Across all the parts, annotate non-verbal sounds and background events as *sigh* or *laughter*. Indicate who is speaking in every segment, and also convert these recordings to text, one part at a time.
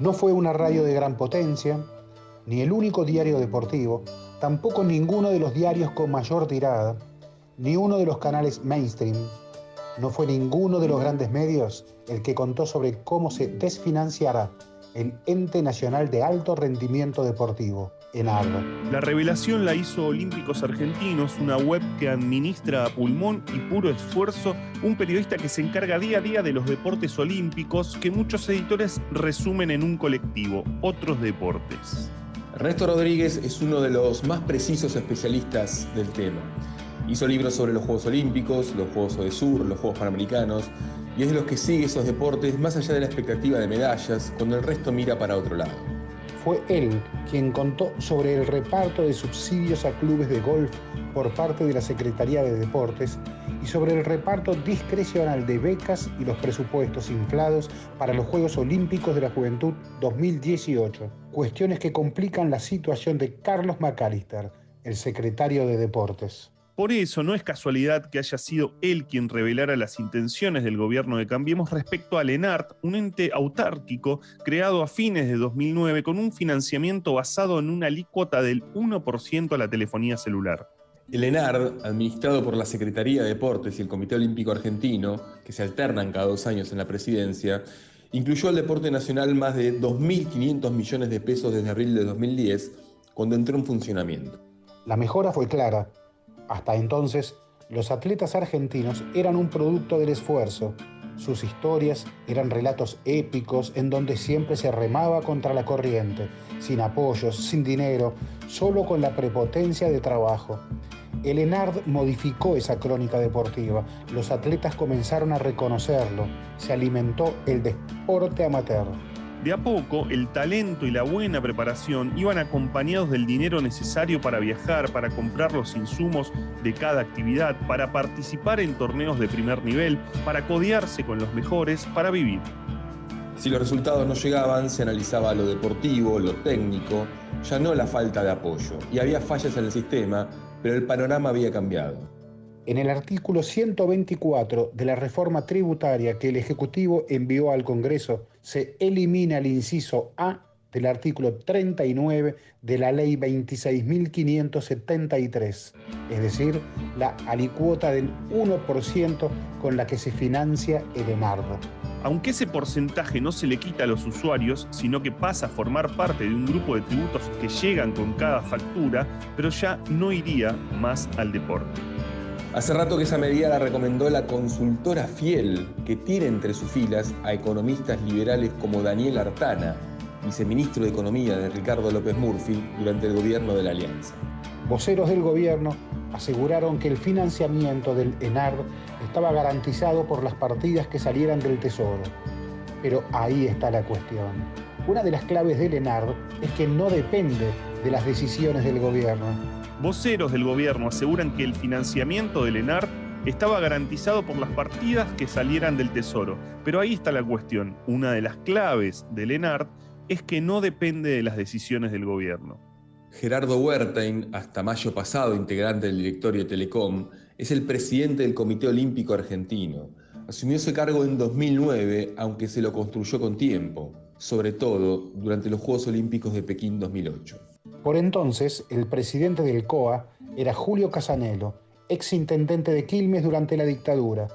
Speaker 1: No fue una radio de gran potencia, ni el único diario deportivo, tampoco ninguno de los diarios con mayor tirada, ni uno de los canales mainstream. No fue ninguno de los grandes medios el que contó sobre cómo se desfinanciará el ente nacional de alto rendimiento deportivo, ENARDO.
Speaker 2: La revelación la hizo Olímpicos Argentinos, una web que administra a pulmón y puro esfuerzo un periodista que se encarga día a día de los deportes olímpicos que muchos editores resumen en un colectivo, otros deportes.
Speaker 3: Ernesto Rodríguez es uno de los más precisos especialistas del tema. Hizo libros sobre los Juegos Olímpicos, los Juegos de Sur, los Juegos Panamericanos, y es de los que sigue esos deportes más allá de la expectativa de medallas, cuando el resto mira para otro lado.
Speaker 1: Fue él quien contó sobre el reparto de subsidios a clubes de golf por parte de la Secretaría de Deportes y sobre el reparto discrecional de becas y los presupuestos inflados para los Juegos Olímpicos de la Juventud 2018, cuestiones que complican la situación de Carlos McAllister, el secretario de Deportes.
Speaker 2: Por eso no es casualidad que haya sido él quien revelara las intenciones del gobierno de Cambiemos respecto al ENART, un ente autárquico creado a fines de 2009 con un financiamiento basado en una alícuota del 1% a la telefonía celular.
Speaker 3: El ENARD, administrado por la Secretaría de Deportes y el Comité Olímpico Argentino, que se alternan cada dos años en la presidencia, incluyó al deporte nacional más de 2.500 millones de pesos desde abril de 2010, cuando entró en funcionamiento.
Speaker 1: La mejora fue clara. Hasta entonces, los atletas argentinos eran un producto del esfuerzo. Sus historias eran relatos épicos en donde siempre se remaba contra la corriente, sin apoyos, sin dinero, solo con la prepotencia de trabajo. El ENARD modificó esa crónica deportiva. Los atletas comenzaron a reconocerlo. Se alimentó el deporte amateur.
Speaker 2: De a poco, el talento y la buena preparación iban acompañados del dinero necesario para viajar, para comprar los insumos de cada actividad, para participar en torneos de primer nivel, para codearse con los mejores, para vivir.
Speaker 3: Si los resultados no llegaban, se analizaba lo deportivo, lo técnico, ya no la falta de apoyo. Y había fallas en el sistema, pero el panorama había cambiado.
Speaker 1: En el artículo 124 de la reforma tributaria que el Ejecutivo envió al Congreso, se elimina el inciso A del artículo 39 de la ley 26.573, es decir, la alicuota del 1% con la que se financia el ENARDO.
Speaker 2: Aunque ese porcentaje no se le quita a los usuarios, sino que pasa a formar parte de un grupo de tributos que llegan con cada factura, pero ya no iría más al deporte.
Speaker 3: Hace rato que esa medida la recomendó la consultora Fiel, que tiene entre sus filas a economistas liberales como Daniel Artana, viceministro de Economía de Ricardo López Murphy durante el gobierno de la Alianza.
Speaker 1: Voceros del gobierno aseguraron que el financiamiento del ENARD estaba garantizado por las partidas que salieran del Tesoro. Pero ahí está la cuestión. Una de las claves del ENARD es que no depende de las decisiones del gobierno
Speaker 2: Voceros del gobierno aseguran que el financiamiento del ENAR estaba garantizado por las partidas que salieran del Tesoro. Pero ahí está la cuestión. Una de las claves del ENAR es que no depende de las decisiones del gobierno.
Speaker 3: Gerardo Huertain, hasta mayo pasado integrante del directorio Telecom, es el presidente del Comité Olímpico Argentino. Asumió ese cargo en 2009, aunque se lo construyó con tiempo, sobre todo durante los Juegos Olímpicos de Pekín 2008.
Speaker 1: Por entonces, el presidente del COA era Julio Casanelo, ex intendente de Quilmes durante la dictadura.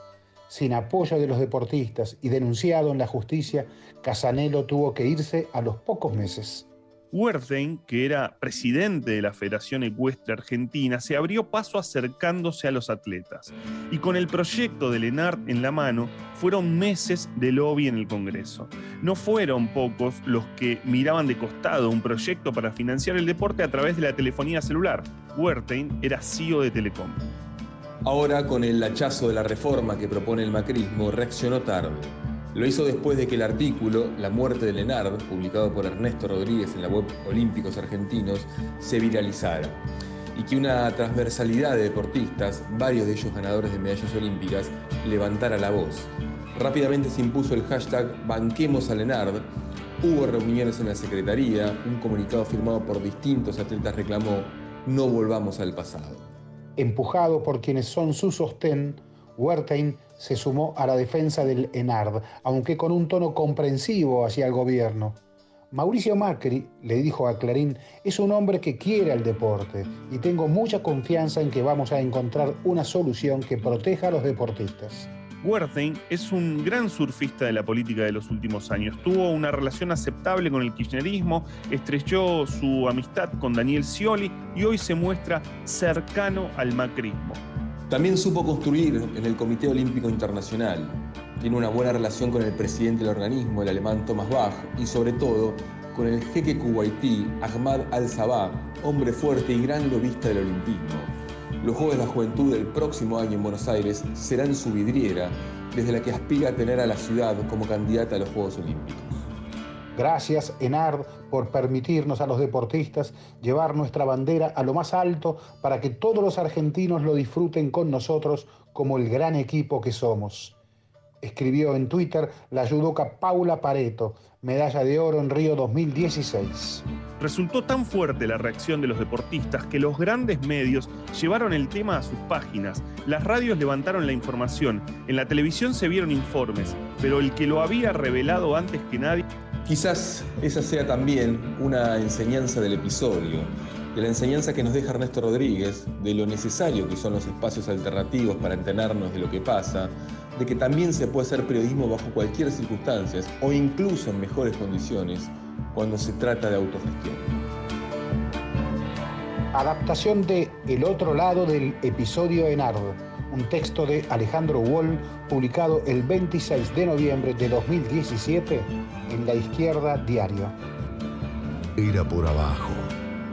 Speaker 1: Sin apoyo de los deportistas y denunciado en la justicia, Casanelo tuvo que irse a los pocos meses.
Speaker 2: Wertheim, que era presidente de la Federación Ecuestre Argentina, se abrió paso acercándose a los atletas. Y con el proyecto de Lenart en la mano, fueron meses de lobby en el Congreso. No fueron pocos los que miraban de costado un proyecto para financiar el deporte a través de la telefonía celular. Wertheim era CEO de Telecom.
Speaker 3: Ahora, con el hachazo de la reforma que propone el macrismo, reaccionó tarde lo hizo después de que el artículo La muerte de Lenard, publicado por Ernesto Rodríguez en la web Olímpicos Argentinos, se viralizara y que una transversalidad de deportistas, varios de ellos ganadores de medallas olímpicas, levantara la voz. Rápidamente se impuso el hashtag Banquemos a Lenard, hubo reuniones en la Secretaría, un comunicado firmado por distintos atletas reclamó No volvamos al pasado.
Speaker 1: Empujado por quienes son su sostén, Wertheim se sumó a la defensa del ENARD, aunque con un tono comprensivo hacia el gobierno. Mauricio Macri, le dijo a Clarín, es un hombre que quiere al deporte y tengo mucha confianza en que vamos a encontrar una solución que proteja a los deportistas.
Speaker 2: Wertheim es un gran surfista de la política de los últimos años. Tuvo una relación aceptable con el kirchnerismo, estrechó su amistad con Daniel Scioli y hoy se muestra cercano al macrismo.
Speaker 3: También supo construir en el Comité Olímpico Internacional. Tiene una buena relación con el presidente del organismo, el alemán Thomas Bach, y sobre todo con el jeque kuwaití Ahmad al-Sabah, hombre fuerte y gran lobista del olimpismo. Los Juegos de la Juventud del próximo año en Buenos Aires serán su vidriera, desde la que aspira a tener a la ciudad como candidata a los Juegos Olímpicos.
Speaker 1: Gracias, Enard, por permitirnos a los deportistas llevar nuestra bandera a lo más alto para que todos los argentinos lo disfruten con nosotros como el gran equipo que somos. Escribió en Twitter la judoka Paula Pareto, medalla de oro en Río 2016.
Speaker 2: Resultó tan fuerte la reacción de los deportistas que los grandes medios llevaron el tema a sus páginas, las radios levantaron la información, en la televisión se vieron informes, pero el que lo había revelado antes que nadie
Speaker 3: Quizás esa sea también una enseñanza del episodio, de la enseñanza que nos deja Ernesto Rodríguez, de lo necesario que son los espacios alternativos para enterarnos de lo que pasa, de que también se puede hacer periodismo bajo cualquier circunstancia o incluso en mejores condiciones cuando se trata de autogestión.
Speaker 1: Adaptación de El otro lado del episodio Enardo un texto de Alejandro Wall publicado el 26 de noviembre de 2017 en La Izquierda Diario.
Speaker 4: Era por abajo.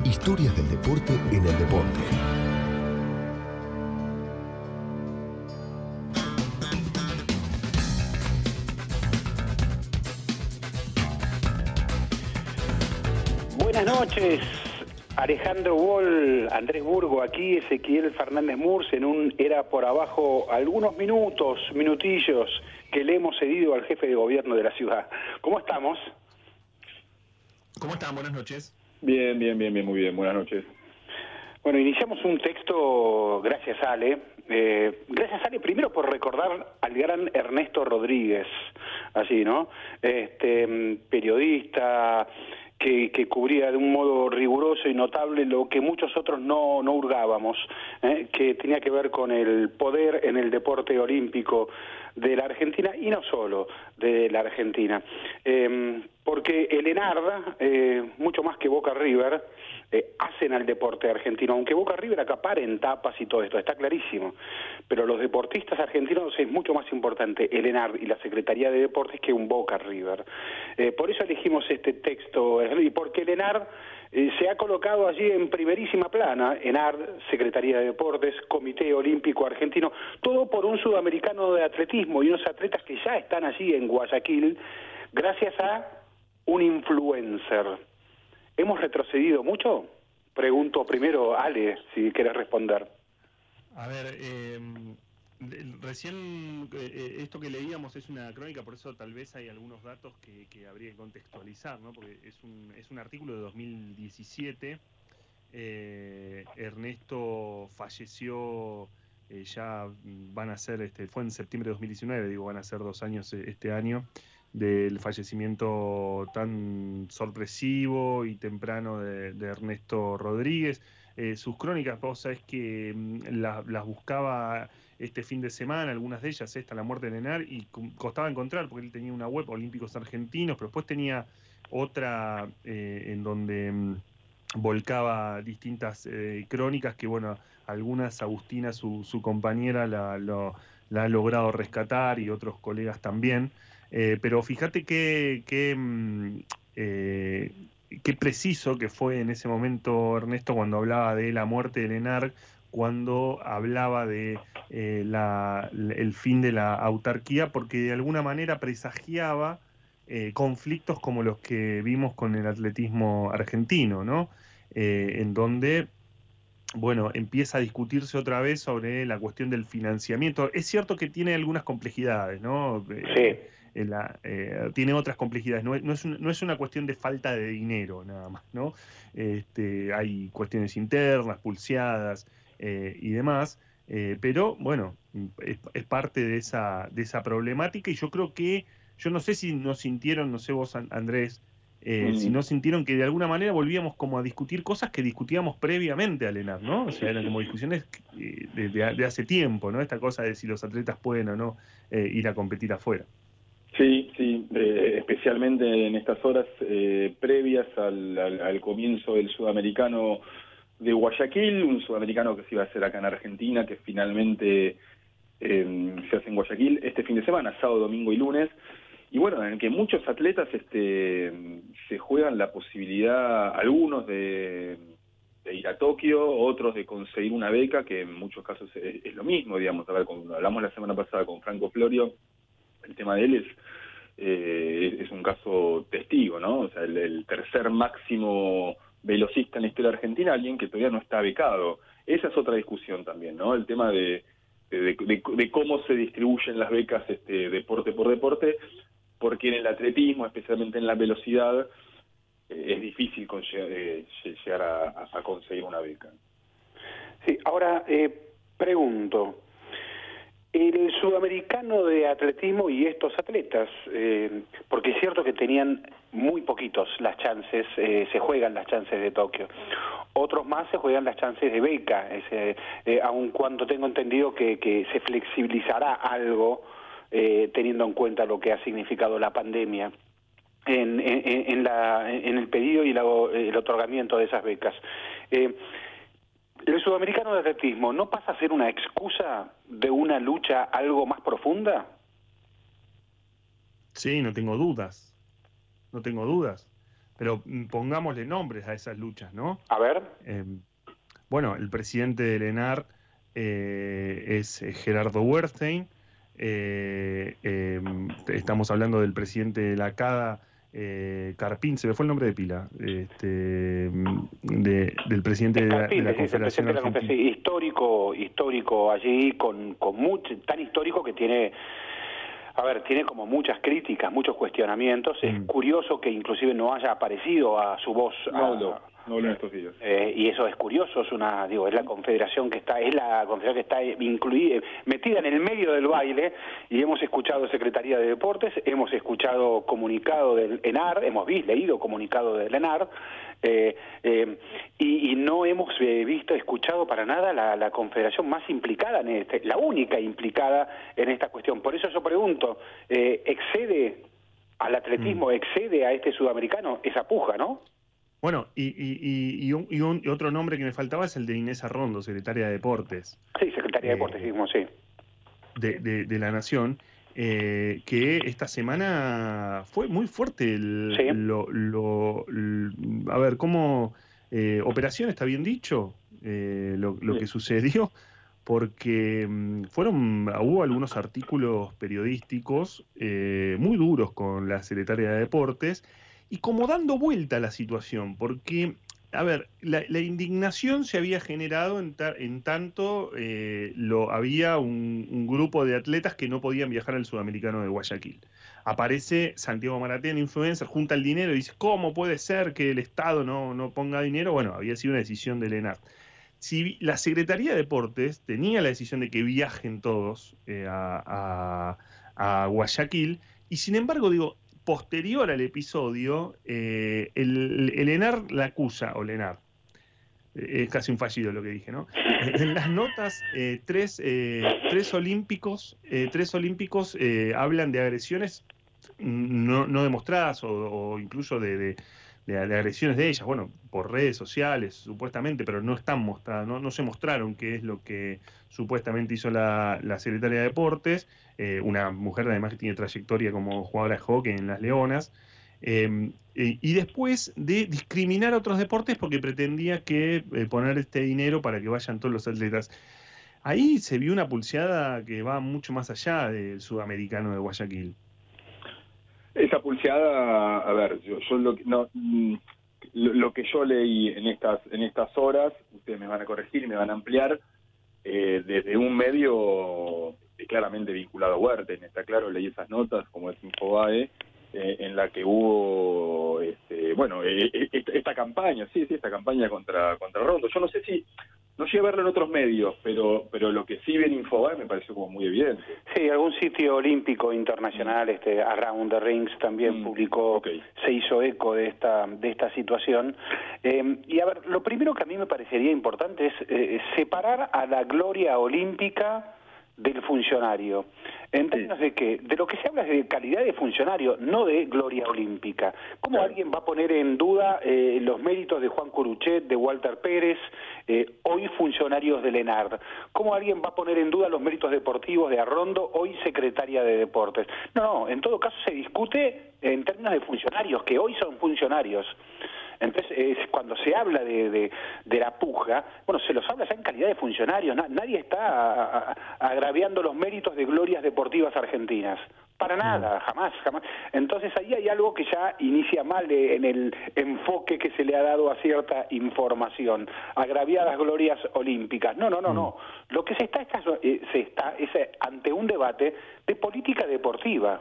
Speaker 4: Historias del deporte en el deporte.
Speaker 5: Buenas noches, Alejandro Wall, Andrés Burgo, aquí Ezequiel Fernández Murs en un era por abajo algunos minutos, minutillos que le hemos cedido al jefe de gobierno de la ciudad. ¿Cómo estamos?
Speaker 2: ¿Cómo están? Buenas noches.
Speaker 6: Bien, bien, bien, bien, muy bien. Buenas noches.
Speaker 5: Bueno, iniciamos un texto, gracias Ale. Eh, gracias Ale, primero por recordar al gran Ernesto Rodríguez, así, ¿no? Este, periodista, que, cubría de un modo riguroso y notable lo que muchos otros no, no hurgábamos, ¿eh? que tenía que ver con el poder en el deporte olímpico de la Argentina y no solo de la Argentina. Em, porque el ENARD, eh, mucho más que Boca River, eh, hacen al deporte argentino, aunque Boca River acapare en tapas y todo esto, está clarísimo, pero los deportistas argentinos es mucho más importante el ENARD y la Secretaría de Deportes que un Boca River. Eh, por eso elegimos este texto, y porque el ENARD se ha colocado allí en primerísima plana, ENARD, Secretaría de Deportes, Comité Olímpico Argentino, todo por un sudamericano de atletismo y unos atletas que ya están allí en Guayaquil, gracias a un influencer. ¿Hemos retrocedido mucho? Pregunto primero, Ale, si quieres responder.
Speaker 2: A ver, em, recién eh, eh, esto que leíamos es una crónica, por eso tal vez hay algunos datos que, habría que contextualizar, ¿no? porque es un, es un artículo de 2017. Eh, Ernesto falleció, ya van a ser, este, fue en septiembre de 2019, digo, van a ser dos años este año del fallecimiento tan sorpresivo y temprano de, Ernesto Rodríguez. Eh, sus crónicas, vos sabés que mm, las buscaba este fin de semana, algunas de ellas, esta, La muerte de Nenar, y costaba encontrar, porque él tenía una web, Olímpicos Argentinos, pero después tenía otra eh, en donde mm, volcaba distintas eh, crónicas que, bueno, algunas Agustina, su, su compañera, la, la ha logrado rescatar y otros colegas también. Eh, pero fíjate qué mm, eh, qué preciso que fue en ese momento Ernesto cuando hablaba de la muerte de Lenar, cuando hablaba de eh, el fin de la autarquía, porque de alguna manera presagiaba conflictos como los que vimos con el atletismo argentino, ¿no? en donde bueno, empieza a discutirse otra vez sobre la cuestión del financiamiento. Es cierto que tiene algunas complejidades, ¿no?
Speaker 5: Sí.
Speaker 2: Eh, tiene otras complejidades, no, es, no, es, una cuestión de falta de dinero nada más, ¿no? Este, hay cuestiones internas, pulseadas eh, y demás, eh, pero bueno, es, parte de esa, de esa problemática y yo creo que, yo no sé si nos sintieron, no sé vos Andrés, eh, si no sintieron que de alguna manera volvíamos como a discutir cosas que discutíamos previamente al ENAR, ¿no? O sea, eran como discusiones de, hace tiempo, ¿no? Esta cosa de si los atletas pueden o no eh, ir a competir afuera.
Speaker 6: Sí, sí, especialmente en estas horas previas al, comienzo del sudamericano de Guayaquil, un sudamericano que se iba a hacer acá en Argentina, que finalmente se hace en Guayaquil este fin de semana, sábado, domingo y lunes y bueno, en que muchos atletas este, se juegan la posibilidad, algunos de, ir a Tokio, otros de conseguir una beca, que en muchos casos es, lo mismo, digamos. A ver, cuando hablamos la semana pasada con Franco Florio, el tema de él es, eh, es un caso testigo, ¿no? O sea, el, tercer máximo velocista en la historia argentina, alguien que todavía no está becado. Esa es otra discusión también, ¿no? El tema de, de, cómo se distribuyen las becas este, deporte por deporte, porque en el atletismo, especialmente en la velocidad, eh, es difícil eh, llegar a, conseguir una beca.
Speaker 5: Sí, ahora eh, pregunto, el sudamericano de atletismo y estos atletas, porque es cierto que tenían muy poquitos las chances, se juegan las chances de Tokio. Otros más se juegan las chances de beca, aun cuando tengo entendido que, que se flexibilizará algo eh, teniendo en cuenta lo que ha significado la pandemia. En, el pedido y el otorgamiento de esas becas. Eh, ¿El sudamericano de atletismo no pasa a ser una excusa de una lucha algo más profunda?
Speaker 2: Sí, no tengo dudas. No tengo dudas. Pero pongámosle nombres a esas luchas, ¿no?
Speaker 5: A ver.
Speaker 2: Eh, bueno, el presidente del ENAR es Gerardo Wertheim, eh, em, estamos hablando del presidente de la CADA, eh, Carpín, se me fue el nombre de pila, este, del presidente de la, Confederación
Speaker 5: histórico, histórico allí, con, con mucho, tan histórico que tiene a ver, tiene como muchas críticas, muchos cuestionamientos. Es mm. curioso que inclusive no haya aparecido a su voz.
Speaker 6: No, no, en estos días.
Speaker 5: Eh, y eso es curioso, es una, digo, es la confederación que está, es la confederación que está incluida, metida en el medio del baile. Y hemos escuchado Secretaría de Deportes, hemos escuchado comunicado del ENAR, hemos visto, leído comunicado del ENAR. Eh, eh, y, no hemos eh, visto, escuchado para nada la, confederación más implicada en este, la única implicada en esta cuestión. Por eso yo pregunto, ¿excede al atletismo, mm. excede a este sudamericano esa puja, no?
Speaker 2: Bueno, y, y, un, otro nombre que me faltaba es el de Inés Arrondo, secretaria de Deportes.
Speaker 5: Sí, secretaria de Deportes, sí.
Speaker 2: De, de, de la Nación. Eh, que esta semana fue muy fuerte lo, a ver, ¿cómo eh, operación está bien dicho? Eh, lo, que sucedió, porque mm, fueron, hubo algunos artículos periodísticos muy duros con la secretaria de Deportes y como dando vuelta a la situación, porque a ver, la, indignación se había generado en, tanto eh, lo, había un, grupo de atletas que no podían viajar al sudamericano de Guayaquil. Aparece Santiago Maratea, influencer, junta el dinero y dice, ¿cómo puede ser que el Estado no, no ponga dinero? Bueno, había sido una decisión del ENAR. Si la Secretaría de Deportes tenía la decisión de que viajen todos eh, a Guayaquil, y sin embargo, digo, posterior al episodio, eh, el, ENAR la acusa, o Lenar, eh, es casi un fallido lo que dije, ¿no? En las notas, eh, tres, tres olímpicos, tres olímpicos hablan de agresiones no, demostradas o, incluso de, agresiones de ellas, bueno, por redes sociales, supuestamente, pero no están mostradas, no, se mostraron qué es lo que supuestamente hizo la, la secretaria de Deportes. Eh, una mujer además que tiene trayectoria como jugadora de hockey en las Leonas, em, y después de discriminar a otros deportes porque pretendía que eh, poner este dinero para que vayan todos los atletas. Ahí se vio una pulseada que va mucho más allá del sudamericano de Guayaquil.
Speaker 6: Esa pulseada, a ver, yo, lo, no, mm, lo, que yo leí en estas, en estas horas, ustedes me van a corregir y me van a ampliar, eh, desde un medio claramente vinculado a Huerten, está claro, leí esas notas, como es Infobae, eh, en la que hubo, este, bueno, eh, eh, esta, campaña, sí, sí, esta campaña contra, contra Rondo. Yo no sé si, no llegué a verlo en otros medios, pero pero lo que sí ven Infobae me pareció como muy evidente.
Speaker 5: Sí, algún sitio olímpico internacional, este Around the Rings también
Speaker 6: Mm,
Speaker 5: publicó,
Speaker 6: ok.
Speaker 5: se hizo eco de esta de esta situación. Eh, y a ver, lo primero que a mí me parecería importante es eh, separar a la gloria olímpica del funcionario. En términos de que, de lo que se habla es de calidad de funcionario, no de gloria olímpica. ¿Cómo
Speaker 6: Claro.
Speaker 5: alguien va a poner en duda eh, los méritos de Juan Curuchet, de Walter Pérez, eh, hoy funcionarios del ENARD? ¿Cómo alguien va a poner en duda los méritos deportivos de Arrondo, hoy secretaria de Deportes? No, no, en todo caso se discute en términos de funcionarios, que hoy son funcionarios. Entonces, es cuando se habla de, de- de la puja, bueno, se los habla ya en calidad de funcionarios, na- nadie está a- a- agraviando los méritos de glorias deportivas argentinas. Para nada, jamás, jamás. Entonces ahí hay algo que ya inicia mal eh, en el enfoque que se le ha dado a cierta información. Agraviadas glorias olímpicas. No, no, no, no. Lo que se está, está- eh, se está es eh, ante un debate de política deportiva.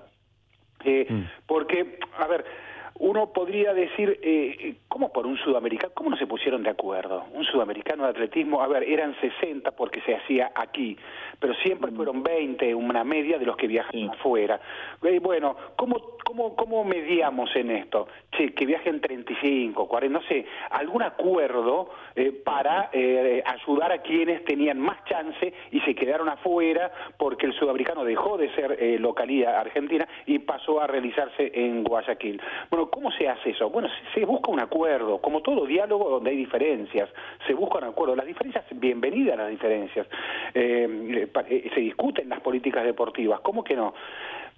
Speaker 5: Eh, Porque, a ver, uno podría decir, eh, ¿cómo por un sudamericano? ¿Cómo no se pusieron de acuerdo? Un sudamericano de atletismo, a ver, eran 60 porque se hacía aquí, pero siempre fueron 20, una media de los que viajan
Speaker 6: Sí.
Speaker 5: afuera. Eh, bueno, ¿cómo, cómo, ¿cómo mediamos en esto? Che, que viajen 35, 40, no sé, algún acuerdo eh, para eh, ayudar a quienes tenían más chance y se quedaron afuera porque el sudamericano dejó de ser eh, localía argentina y pasó a realizarse en Guayaquil. Bueno, ¿cómo se hace eso? Bueno, se, busca un acuerdo, como todo diálogo donde hay diferencias, se busca un acuerdo. Las diferencias, bienvenidas las diferencias. Eh, pa- eh, se discuten las políticas deportivas, ¿cómo que no?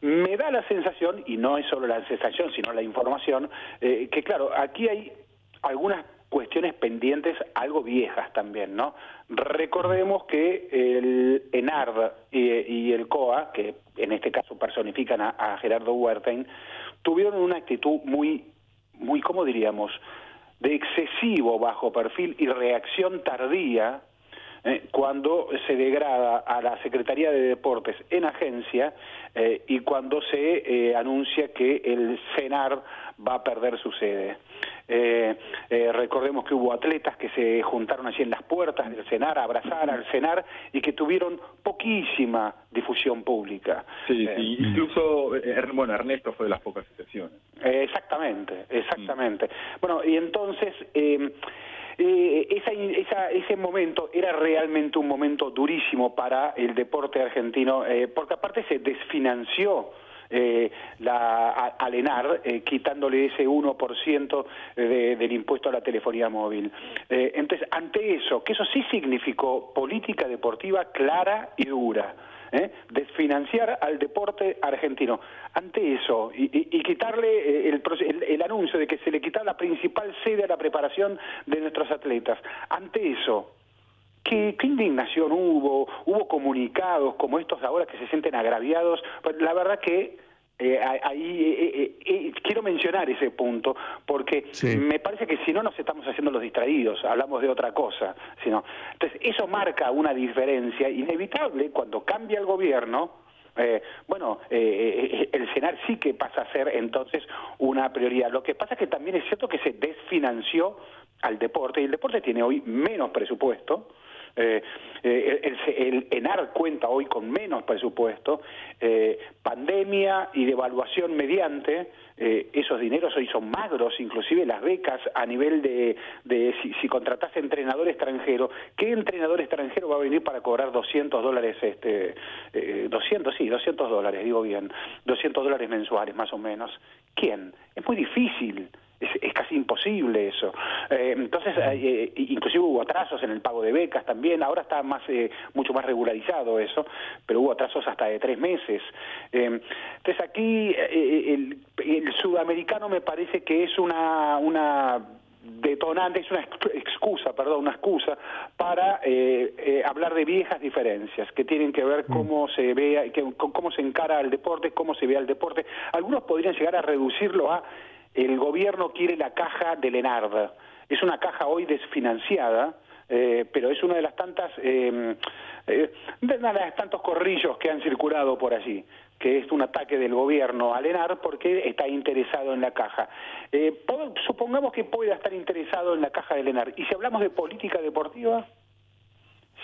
Speaker 5: Me da la sensación, y no es solo la sensación, sino la información, eh, que claro, aquí hay algunas cuestiones pendientes algo viejas también, ¿no? Recordemos que el ENARD y, el COA, que en este caso personifican a, a Gerardo Huertain, tuvieron una actitud muy, muy, ¿cómo diríamos?, de excesivo bajo perfil y reacción tardía eh, cuando se degrada a la Secretaría de Deportes en agencia eh, y cuando se eh, anuncia que el CENAR va a perder su sede. Eh, eh, recordemos que hubo atletas que se juntaron allí en las puertas del CENAR a abrazar al CENAR y que tuvieron poquísima difusión pública.
Speaker 6: Sí,
Speaker 5: Eh,
Speaker 6: sí, incluso, bueno, Ernesto fue de las pocas excepciones.
Speaker 5: Exactamente, exactamente. Bueno, y entonces eh, esa, esa- ese momento era realmente un momento durísimo para el deporte argentino, eh, porque aparte se desfinanció. eh, la, a, al ENAR, eh, quitándole ese 1% de, del impuesto a la telefonía móvil. Entonces, ante eso, que eso sí significó política deportiva clara y dura, ¿eh? desfinanciar al deporte argentino. Ante eso, y, y- quitarle eh, el, el- el anuncio de que se le quitaba la principal sede a la preparación de nuestros atletas, ante eso, ¿Qué, qué indignación hubo? Hubo comunicados como estos ahora que se sienten agraviados. Pues la verdad que eh, ahí eh, eh, eh, quiero mencionar ese punto porque
Speaker 2: Sí.
Speaker 5: me parece que si no nos estamos haciendo los distraídos, hablamos de otra cosa. Sino, entonces eso marca una diferencia inevitable cuando cambia el gobierno. eh, bueno, eh, eh, el CENAR sí que pasa a ser entonces una prioridad. Lo que pasa es que también es cierto que se desfinanció al deporte y el deporte tiene hoy menos presupuesto. Eh, eh, el, el- ENAR cuenta hoy con menos presupuesto, eh, pandemia y devaluación mediante, eh, esos dineros hoy son magros, inclusive las becas a nivel de, de si, si contratás entrenador extranjero, ¿qué entrenador extranjero va a venir para cobrar 200 dólares, este, eh, 200, sí, 200 dólares, digo bien, 200 dólares mensuales más o menos? ¿Quién? Es muy difícil. Es, es casi imposible eso. Eh, entonces, eh, inclusive hubo atrasos en el pago de becas también. Ahora está más, eh, mucho más regularizado eso, pero hubo atrasos hasta de tres meses. Eh, entonces, aquí eh, el, el sudamericano me parece que es una, una detonante, es una ex- excusa, perdón, una excusa para eh, eh, hablar de viejas diferencias que tienen que ver cómo se ve, que- con cómo se encara al deporte, cómo se ve al deporte. Algunos podrían llegar a reducirlo a el gobierno quiere la caja del ENARD. Es una caja hoy desfinanciada, eh, pero es una de las tantas eh, eh, de de tantos corrillos que han circulado por allí que es un ataque del gobierno al ENAR porque está interesado en la caja. Eh, po- supongamos que pueda estar interesado en la caja del ENAR. ¿Y si hablamos de política deportiva?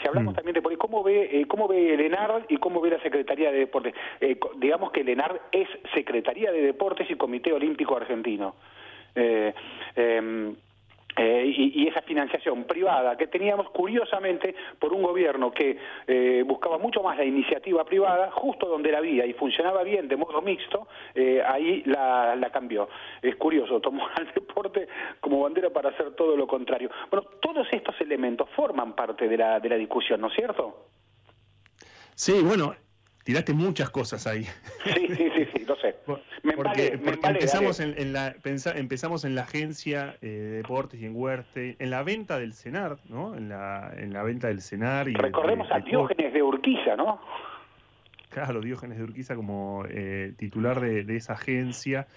Speaker 5: Si hablamos mm. también de cómo ve eh, cómo ve el ENAR y cómo ve la Secretaría de Deportes. Eh, digamos que el ENAR es Secretaría de Deportes y Comité Olímpico Argentino. Eh, em, eh, y, esa financiación privada que teníamos curiosamente por un gobierno que eh, buscaba mucho más la iniciativa privada, justo donde la había y funcionaba bien de modo mixto, eh, ahí la, cambió. Es curioso, tomó *laughs* al deporte como bandera para hacer todo lo contrario. Bueno, todos estos elementos forman parte de la, de la discusión, ¿no es cierto?
Speaker 2: Sí, bueno, tiraste muchas cosas ahí.
Speaker 5: Sí, sí, sí, sí lo sé.
Speaker 2: porque, empezamos, en, la, empezamos en la agencia eh, de deportes y en Huerte, en la venta del CENAR, ¿no? En la, en la venta del CENAR. Y
Speaker 5: Recordemos a Diógenes de Urquiza, ¿no?
Speaker 2: Claro, Diógenes de Urquiza como eh, titular de, esa agencia.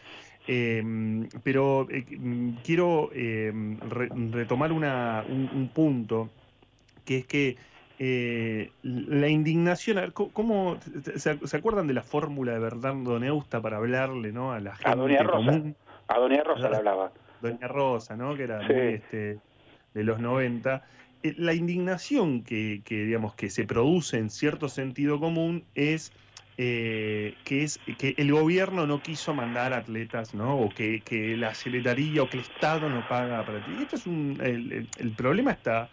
Speaker 2: Em, pero eh, quiero em, retomar una, un punto, que es que eh, la indignación, ¿cómo, se, acuerdan de la fórmula de Bernardo Neusta para hablarle ¿no? a la gente
Speaker 5: a Doña Rosa, A Doña Rosa le hablaba.
Speaker 2: Doña Rosa, ¿no? que era este, de los 90. Eh, la indignación que, digamos, que se produce en cierto sentido común es eh, que es que el gobierno no quiso mandar atletas, ¿no? O que, la secretaría o que el Estado no paga para ti. Esto es un, el problema está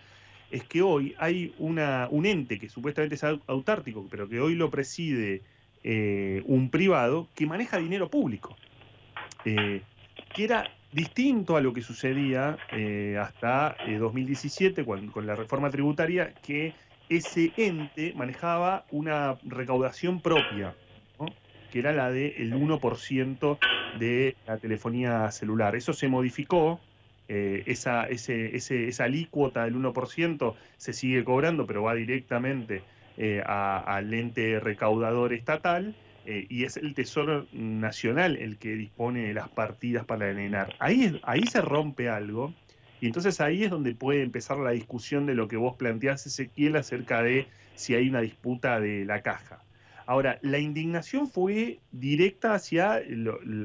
Speaker 2: es que hoy hay una, un ente que supuestamente es autártico, pero que hoy lo preside eh, un privado que maneja dinero público, eh, que era distinto a lo que sucedía eh, hasta 2017 con la reforma tributaria, que ese ente manejaba una recaudación propia, que era la del 1% de la telefonía celular. Eso se modificó eh, esa, ese, esa alícuota del 1% se sigue cobrando, pero va directamente eh, al ente recaudador estatal. Eh, y es el Tesoro Nacional el que dispone de las partidas para ENAR. Ahí, ahí se rompe algo, y entonces ahí es donde puede empezar la discusión de lo que vos planteás, Ezequiel, acerca de si hay una disputa de la caja. Ahora, la indignación fue directa hacia,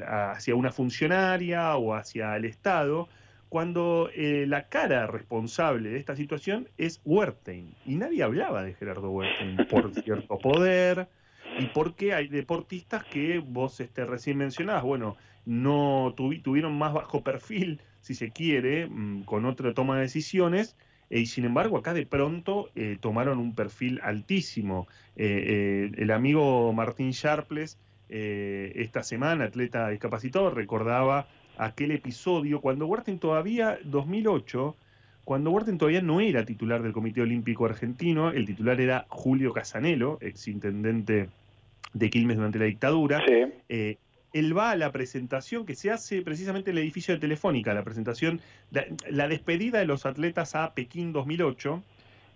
Speaker 2: hacia una funcionaria o hacia el Estado, cuando eh, la cara responsable de esta situación es Wertheim. Y nadie hablaba de Gerardo Wertheim por *laughs* cierto poder y porque hay deportistas que vos este, recién mencionabas, bueno, no tuvieron más bajo perfil, si se quiere, mm, con otra toma de decisiones, eh, y sin embargo acá de pronto eh, tomaron un perfil altísimo. el amigo Martín Sharples, esta semana, atleta discapacitado, recordaba aquel episodio cuando Huerten todavía, 2008, cuando Huerten todavía no era titular del Comité Olímpico Argentino, el titular era Julio Casanelo, exintendente de Quilmes durante la dictadura. Eh, él va a la presentación que se hace precisamente en el edificio de Telefónica, la presentación, la, despedida de los atletas a Pekín 2008.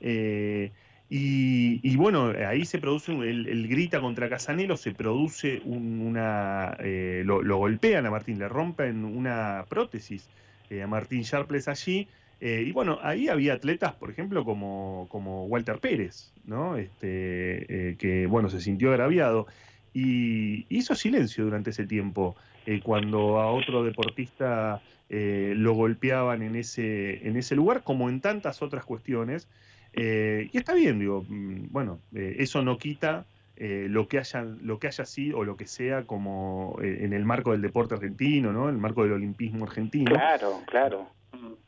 Speaker 2: Eh, y, bueno, ahí se produce, el, grita contra Casanelo, se produce una, eh, lo, golpean a Martín, le rompen una prótesis eh, a Martín Sharples allí. Eh, y bueno, ahí había atletas, por ejemplo, como, como Walter Pérez, ¿no? Este, que bueno, se sintió agraviado. Y hizo silencio durante ese tiempo, cuando a otro deportista lo golpeaban en ese, en ese lugar, como en tantas otras cuestiones. Eh, y está bien, digo, mm, bueno, eh, eso no quita eh, lo, que haya, lo que haya sido o lo que sea como en el marco del deporte argentino, ¿no? En el marco del olimpismo argentino.
Speaker 5: Claro, claro.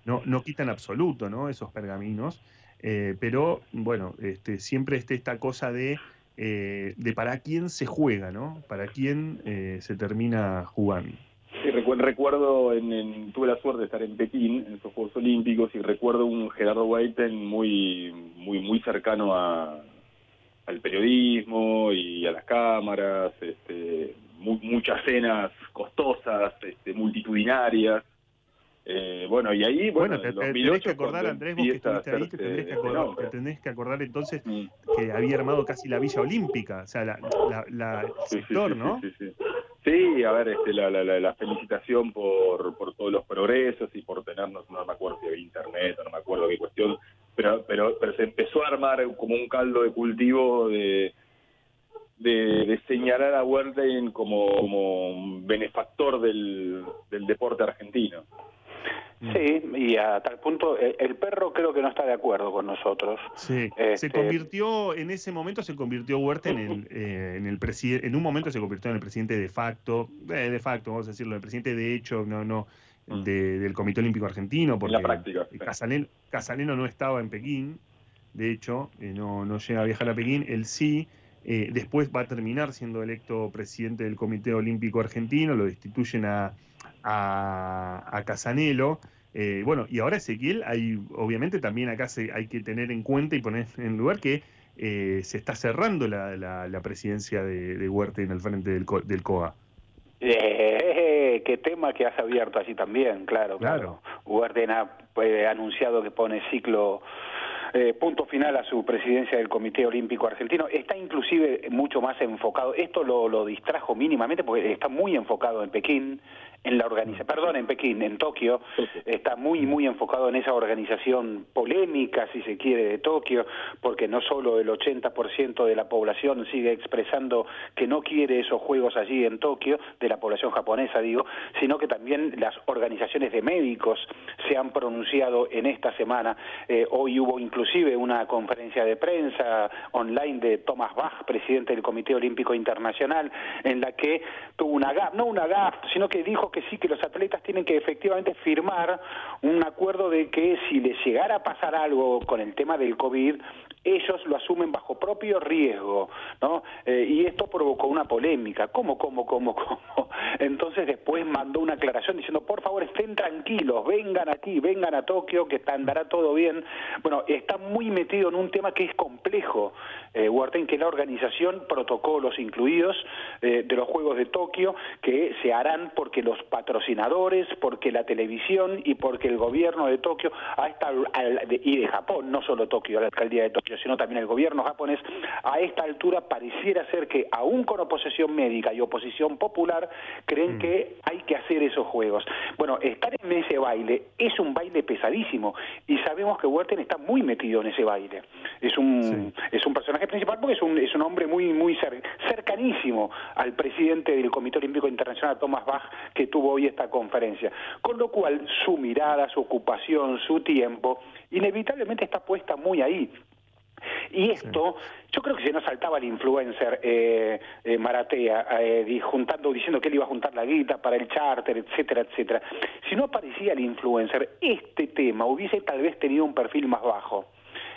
Speaker 2: No, no quita en absoluto, ¿no? Esos pergaminos. pero, bueno, este, siempre esté esta cosa de, de para quién se juega, ¿no? Para quién se termina jugando.
Speaker 6: Sí, recuerdo, en, tuve la suerte de estar en Pekín, en esos Juegos Olímpicos, y recuerdo un Gerardo Weiten muy, muy, muy cercano a, al periodismo y a las cámaras, este, muchas cenas costosas, este, multitudinarias. Eh, bueno, y ahí, bueno,
Speaker 2: te, tenés que acordar, Andrés, vos que estuviste ahí, te tendrés que acordar, tenés que acordar entonces mm. que había armado casi la Villa Olímpica, o sea, la, la, sector, ¿no?
Speaker 6: Sí, sí, Sí, a ver, este, la, la, la, felicitación por, por todos los progresos y por tenernos, no me acuerdo si había internet, no me acuerdo qué cuestión, pero, pero, pero se empezó a armar como un caldo de cultivo de, de, señalar a Wertheim como, como benefactor del, del deporte argentino.
Speaker 5: Mm. Sí, y a tal punto, eh, el perro creo que no está de acuerdo con nosotros.
Speaker 2: Sí, se este, convirtió, en ese momento se convirtió Huerta en el, *laughs* eh, en el presidente, en un momento se convirtió en el presidente de facto, eh, de facto, vamos a decirlo, el presidente de hecho, no, no, mm. del Comité Olímpico Argentino, porque
Speaker 6: la práctica,
Speaker 2: Casaleno, no estaba en Pekín, de hecho, no, no llega a viajar a Pekín, él sí. después va a terminar siendo electo presidente del Comité Olímpico Argentino, lo destituyen a, a, a Casanelo. Eh, bueno, y ahora Ezequiel, hay, obviamente también acá se, hay que tener en cuenta y poner en lugar que eh, se está cerrando la, la, presidencia de, de, Huerta en el frente del, del COA.
Speaker 5: Eh, qué tema que has abierto así también, claro. Claro. Huerta ha pues, anunciado que pone ciclo eh, punto final a su presidencia del Comité Olímpico Argentino. Está inclusive mucho más enfocado, esto lo, lo distrajo mínimamente porque está muy enfocado en Pekín, en la organización, perdón, en Pekín, en Tokio, está muy, muy enfocado en esa organización polémica, si se quiere, de Tokio, porque no solo el 80% de la población sigue expresando que no quiere esos juegos allí en Tokio, de la población japonesa, digo, sino que también las organizaciones de médicos se han pronunciado en esta semana. Eh, hoy hubo inclusive una conferencia de prensa online de Thomas Bach, presidente del Comité Olímpico Internacional, en la que tuvo una GAP, no una GAP, sino que dijo que sí, que los atletas tienen que efectivamente firmar un acuerdo de que si les llegara a pasar algo con el tema del COVID, ellos lo asumen bajo propio riesgo, ¿no? Eh, y esto provocó una polémica. ¿Cómo, cómo, cómo, *laughs* cómo? Entonces después mandó una aclaración diciendo, por favor, estén tranquilos, vengan aquí, vengan a Tokio, que andará todo bien. Bueno, está muy metido en un tema que es complejo, eh, Huerten, que la organización, protocolos incluidos eh, de los Juegos de Tokio, que se harán porque los patrocinadores, porque la televisión y porque el gobierno de Tokio, a esta, y de Japón, no solo Tokio, la alcaldía de Tokio, sino también el gobierno japonés, a esta altura pareciera ser que, aún con oposición médica y oposición popular, creen mm. que hay que hacer esos juegos. Bueno, estar en ese baile es un baile pesadísimo y sabemos que Huerten está muy metido en ese baile. Es un, es un personaje principal porque es un, es un hombre muy, muy cercanísimo al presidente del Comité Olímpico Internacional, Thomas Bach, que tuvo hoy esta conferencia. Con lo cual, su mirada, su ocupación, su tiempo, inevitablemente está puesta muy ahí. Y esto, yo creo que se nos saltaba el influencer eh, eh Maratea, eh, juntando, diciendo que él iba a juntar la guita para el charter, etcétera, etcétera. Si no aparecía el influencer, este tema hubiese tal vez tenido un perfil más bajo.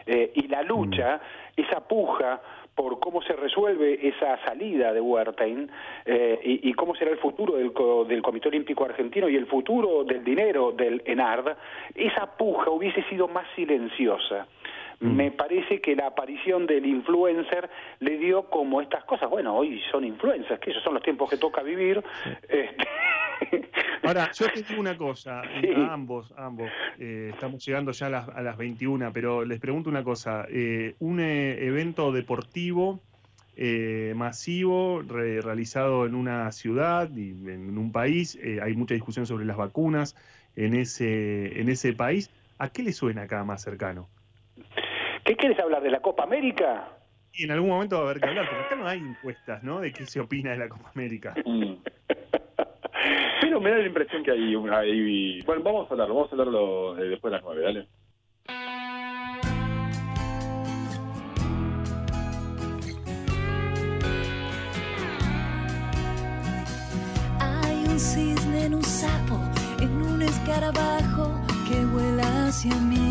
Speaker 5: Eh, y la lucha, mm. esa puja por cómo se resuelve esa salida de Huertain eh, y, cómo será el futuro del, del, Comité Olímpico Argentino y el futuro del dinero del ENARD, esa puja hubiese sido más silenciosa. Mm. Me parece que la aparición del influencer le dio como estas cosas. Bueno, hoy son influencers, que esos son los tiempos que toca vivir. Este, *laughs*
Speaker 2: Ahora, yo te digo una cosa, a ambos, ambos, eh, estamos llegando ya a las, a las 21, pero les pregunto una cosa, eh, un eh, evento deportivo masivo realizado en una ciudad y en un país, hay mucha discusión sobre las vacunas en ese, en ese país, ¿a qué le suena acá más cercano?
Speaker 5: ¿Qué quieres hablar de la Copa América?
Speaker 2: Y en algún momento va a haber que hablar, porque acá no hay encuestas, ¿no? De qué se opina de la Copa América. Mm.
Speaker 6: Pero me da la impresión que hay, hay... Bueno, vamos a hablarlo, vamos a hablarlo eh, después de las nueve, dale.
Speaker 7: Hay un cisne en un sapo, en un escarabajo que vuela hacia mí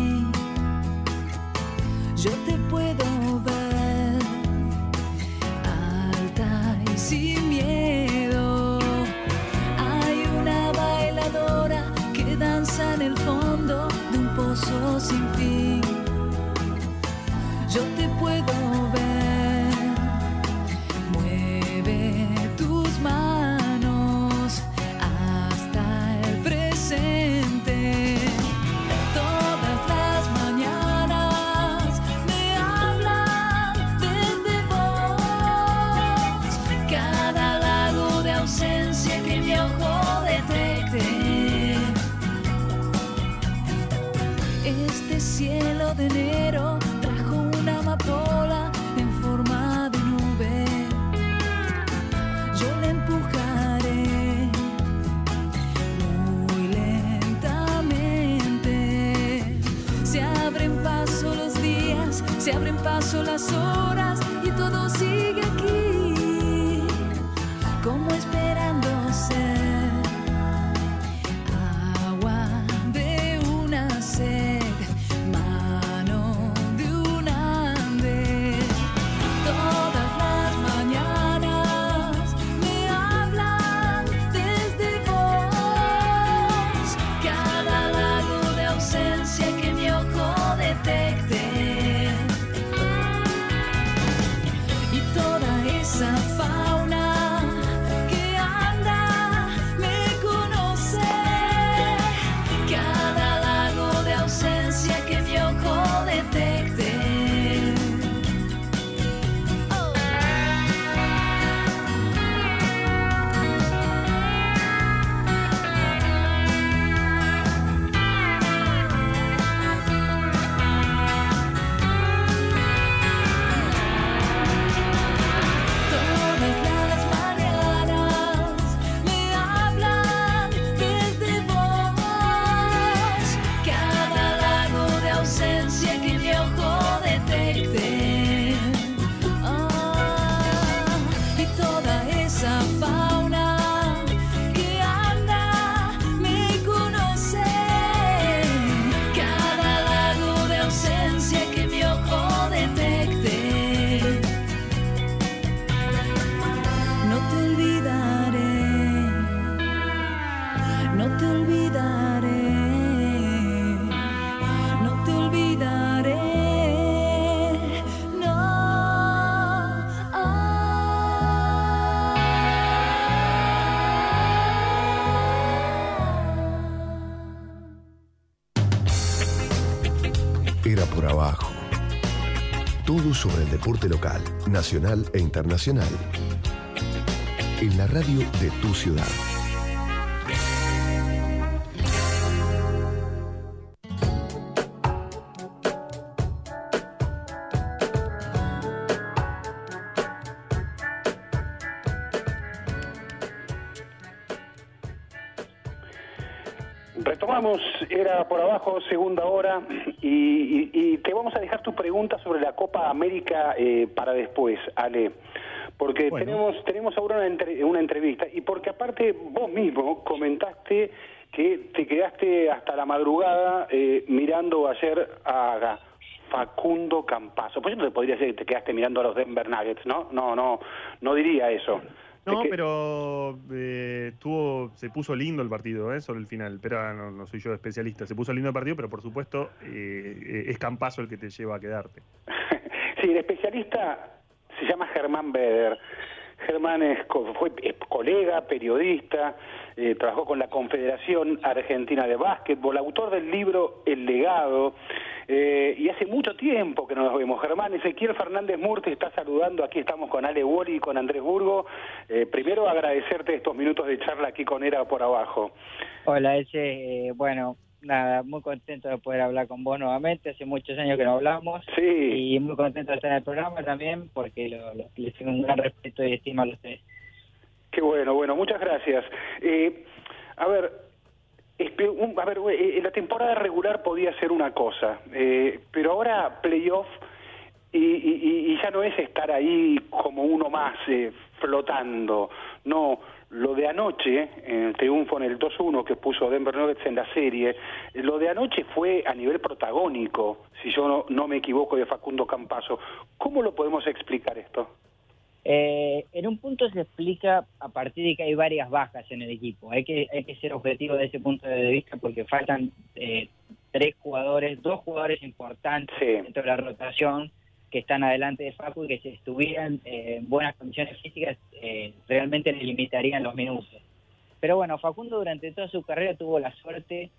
Speaker 4: deporte local, nacional e internacional. En la radio de tu ciudad.
Speaker 5: Retomamos, era por abajo, segunda hora, y, te vamos a dejar tu pregunta sobre la Copa América eh, para después, Ale. Porque
Speaker 2: Bueno.
Speaker 5: tenemos tenemos ahora una, entre- una entrevista, y porque aparte vos mismo comentaste que te quedaste hasta la madrugada eh, mirando ayer a Facundo Campazo. Pues yo no te podría decir que te quedaste mirando a los Denver Nuggets, ¿no? No, no, no diría eso.
Speaker 2: No,
Speaker 5: que-
Speaker 2: pero eh, tuvo, se puso lindo el partido, ¿eh? Sobre el final. Pero ah, no, no soy yo especialista. Se puso lindo el partido, pero por supuesto eh, eh, es Campazo el que te lleva a quedarte. *laughs*
Speaker 5: Sí, el especialista se llama Germán Beder. Germán es, fue es colega, periodista, eh, trabajó con la Confederación Argentina de Básquetbol, autor del libro El Legado, eh, y hace mucho tiempo que no nos vemos. Germán, Ezequiel Fernández Mur te está saludando, aquí estamos con Ale Wally y con Andrés Burgo. Eh, primero agradecerte estos minutos de charla aquí con Era por abajo.
Speaker 8: Hola, ese, eh, bueno, nada, muy contento de poder hablar con vos nuevamente. Hace muchos años que no hablamos
Speaker 5: Sí.
Speaker 8: y muy contento de estar en el programa también porque lo, lo- les tengo un gran respeto y estima a los tres.
Speaker 5: Qué bueno, bueno, muchas gracias. Eh, a ver, un- a ver, eh, la temporada regular podía ser una cosa, eh, pero ahora playoff y, y- y- ya no es estar ahí como uno más eh, flotando, no. Lo de anoche, eh, el triunfo en el 2-1 que puso Denver Nuggets en la serie, lo de anoche fue a nivel protagónico, si yo no, no me equivoco, de Facundo Campazo. ¿Cómo lo podemos explicar esto?
Speaker 8: Eh, en un punto se explica a partir de que hay varias bajas en el equipo. Hay que, hay que ser objetivo de ese punto de vista porque faltan eh, tres jugadores, dos jugadores importantes
Speaker 5: Sí.
Speaker 8: dentro de la rotación que están adelante de Facu y que si estuvieran eh, en buenas condiciones físicas eh, realmente le limitarían los minutos. Pero bueno, Facundo durante toda su carrera tuvo la suerte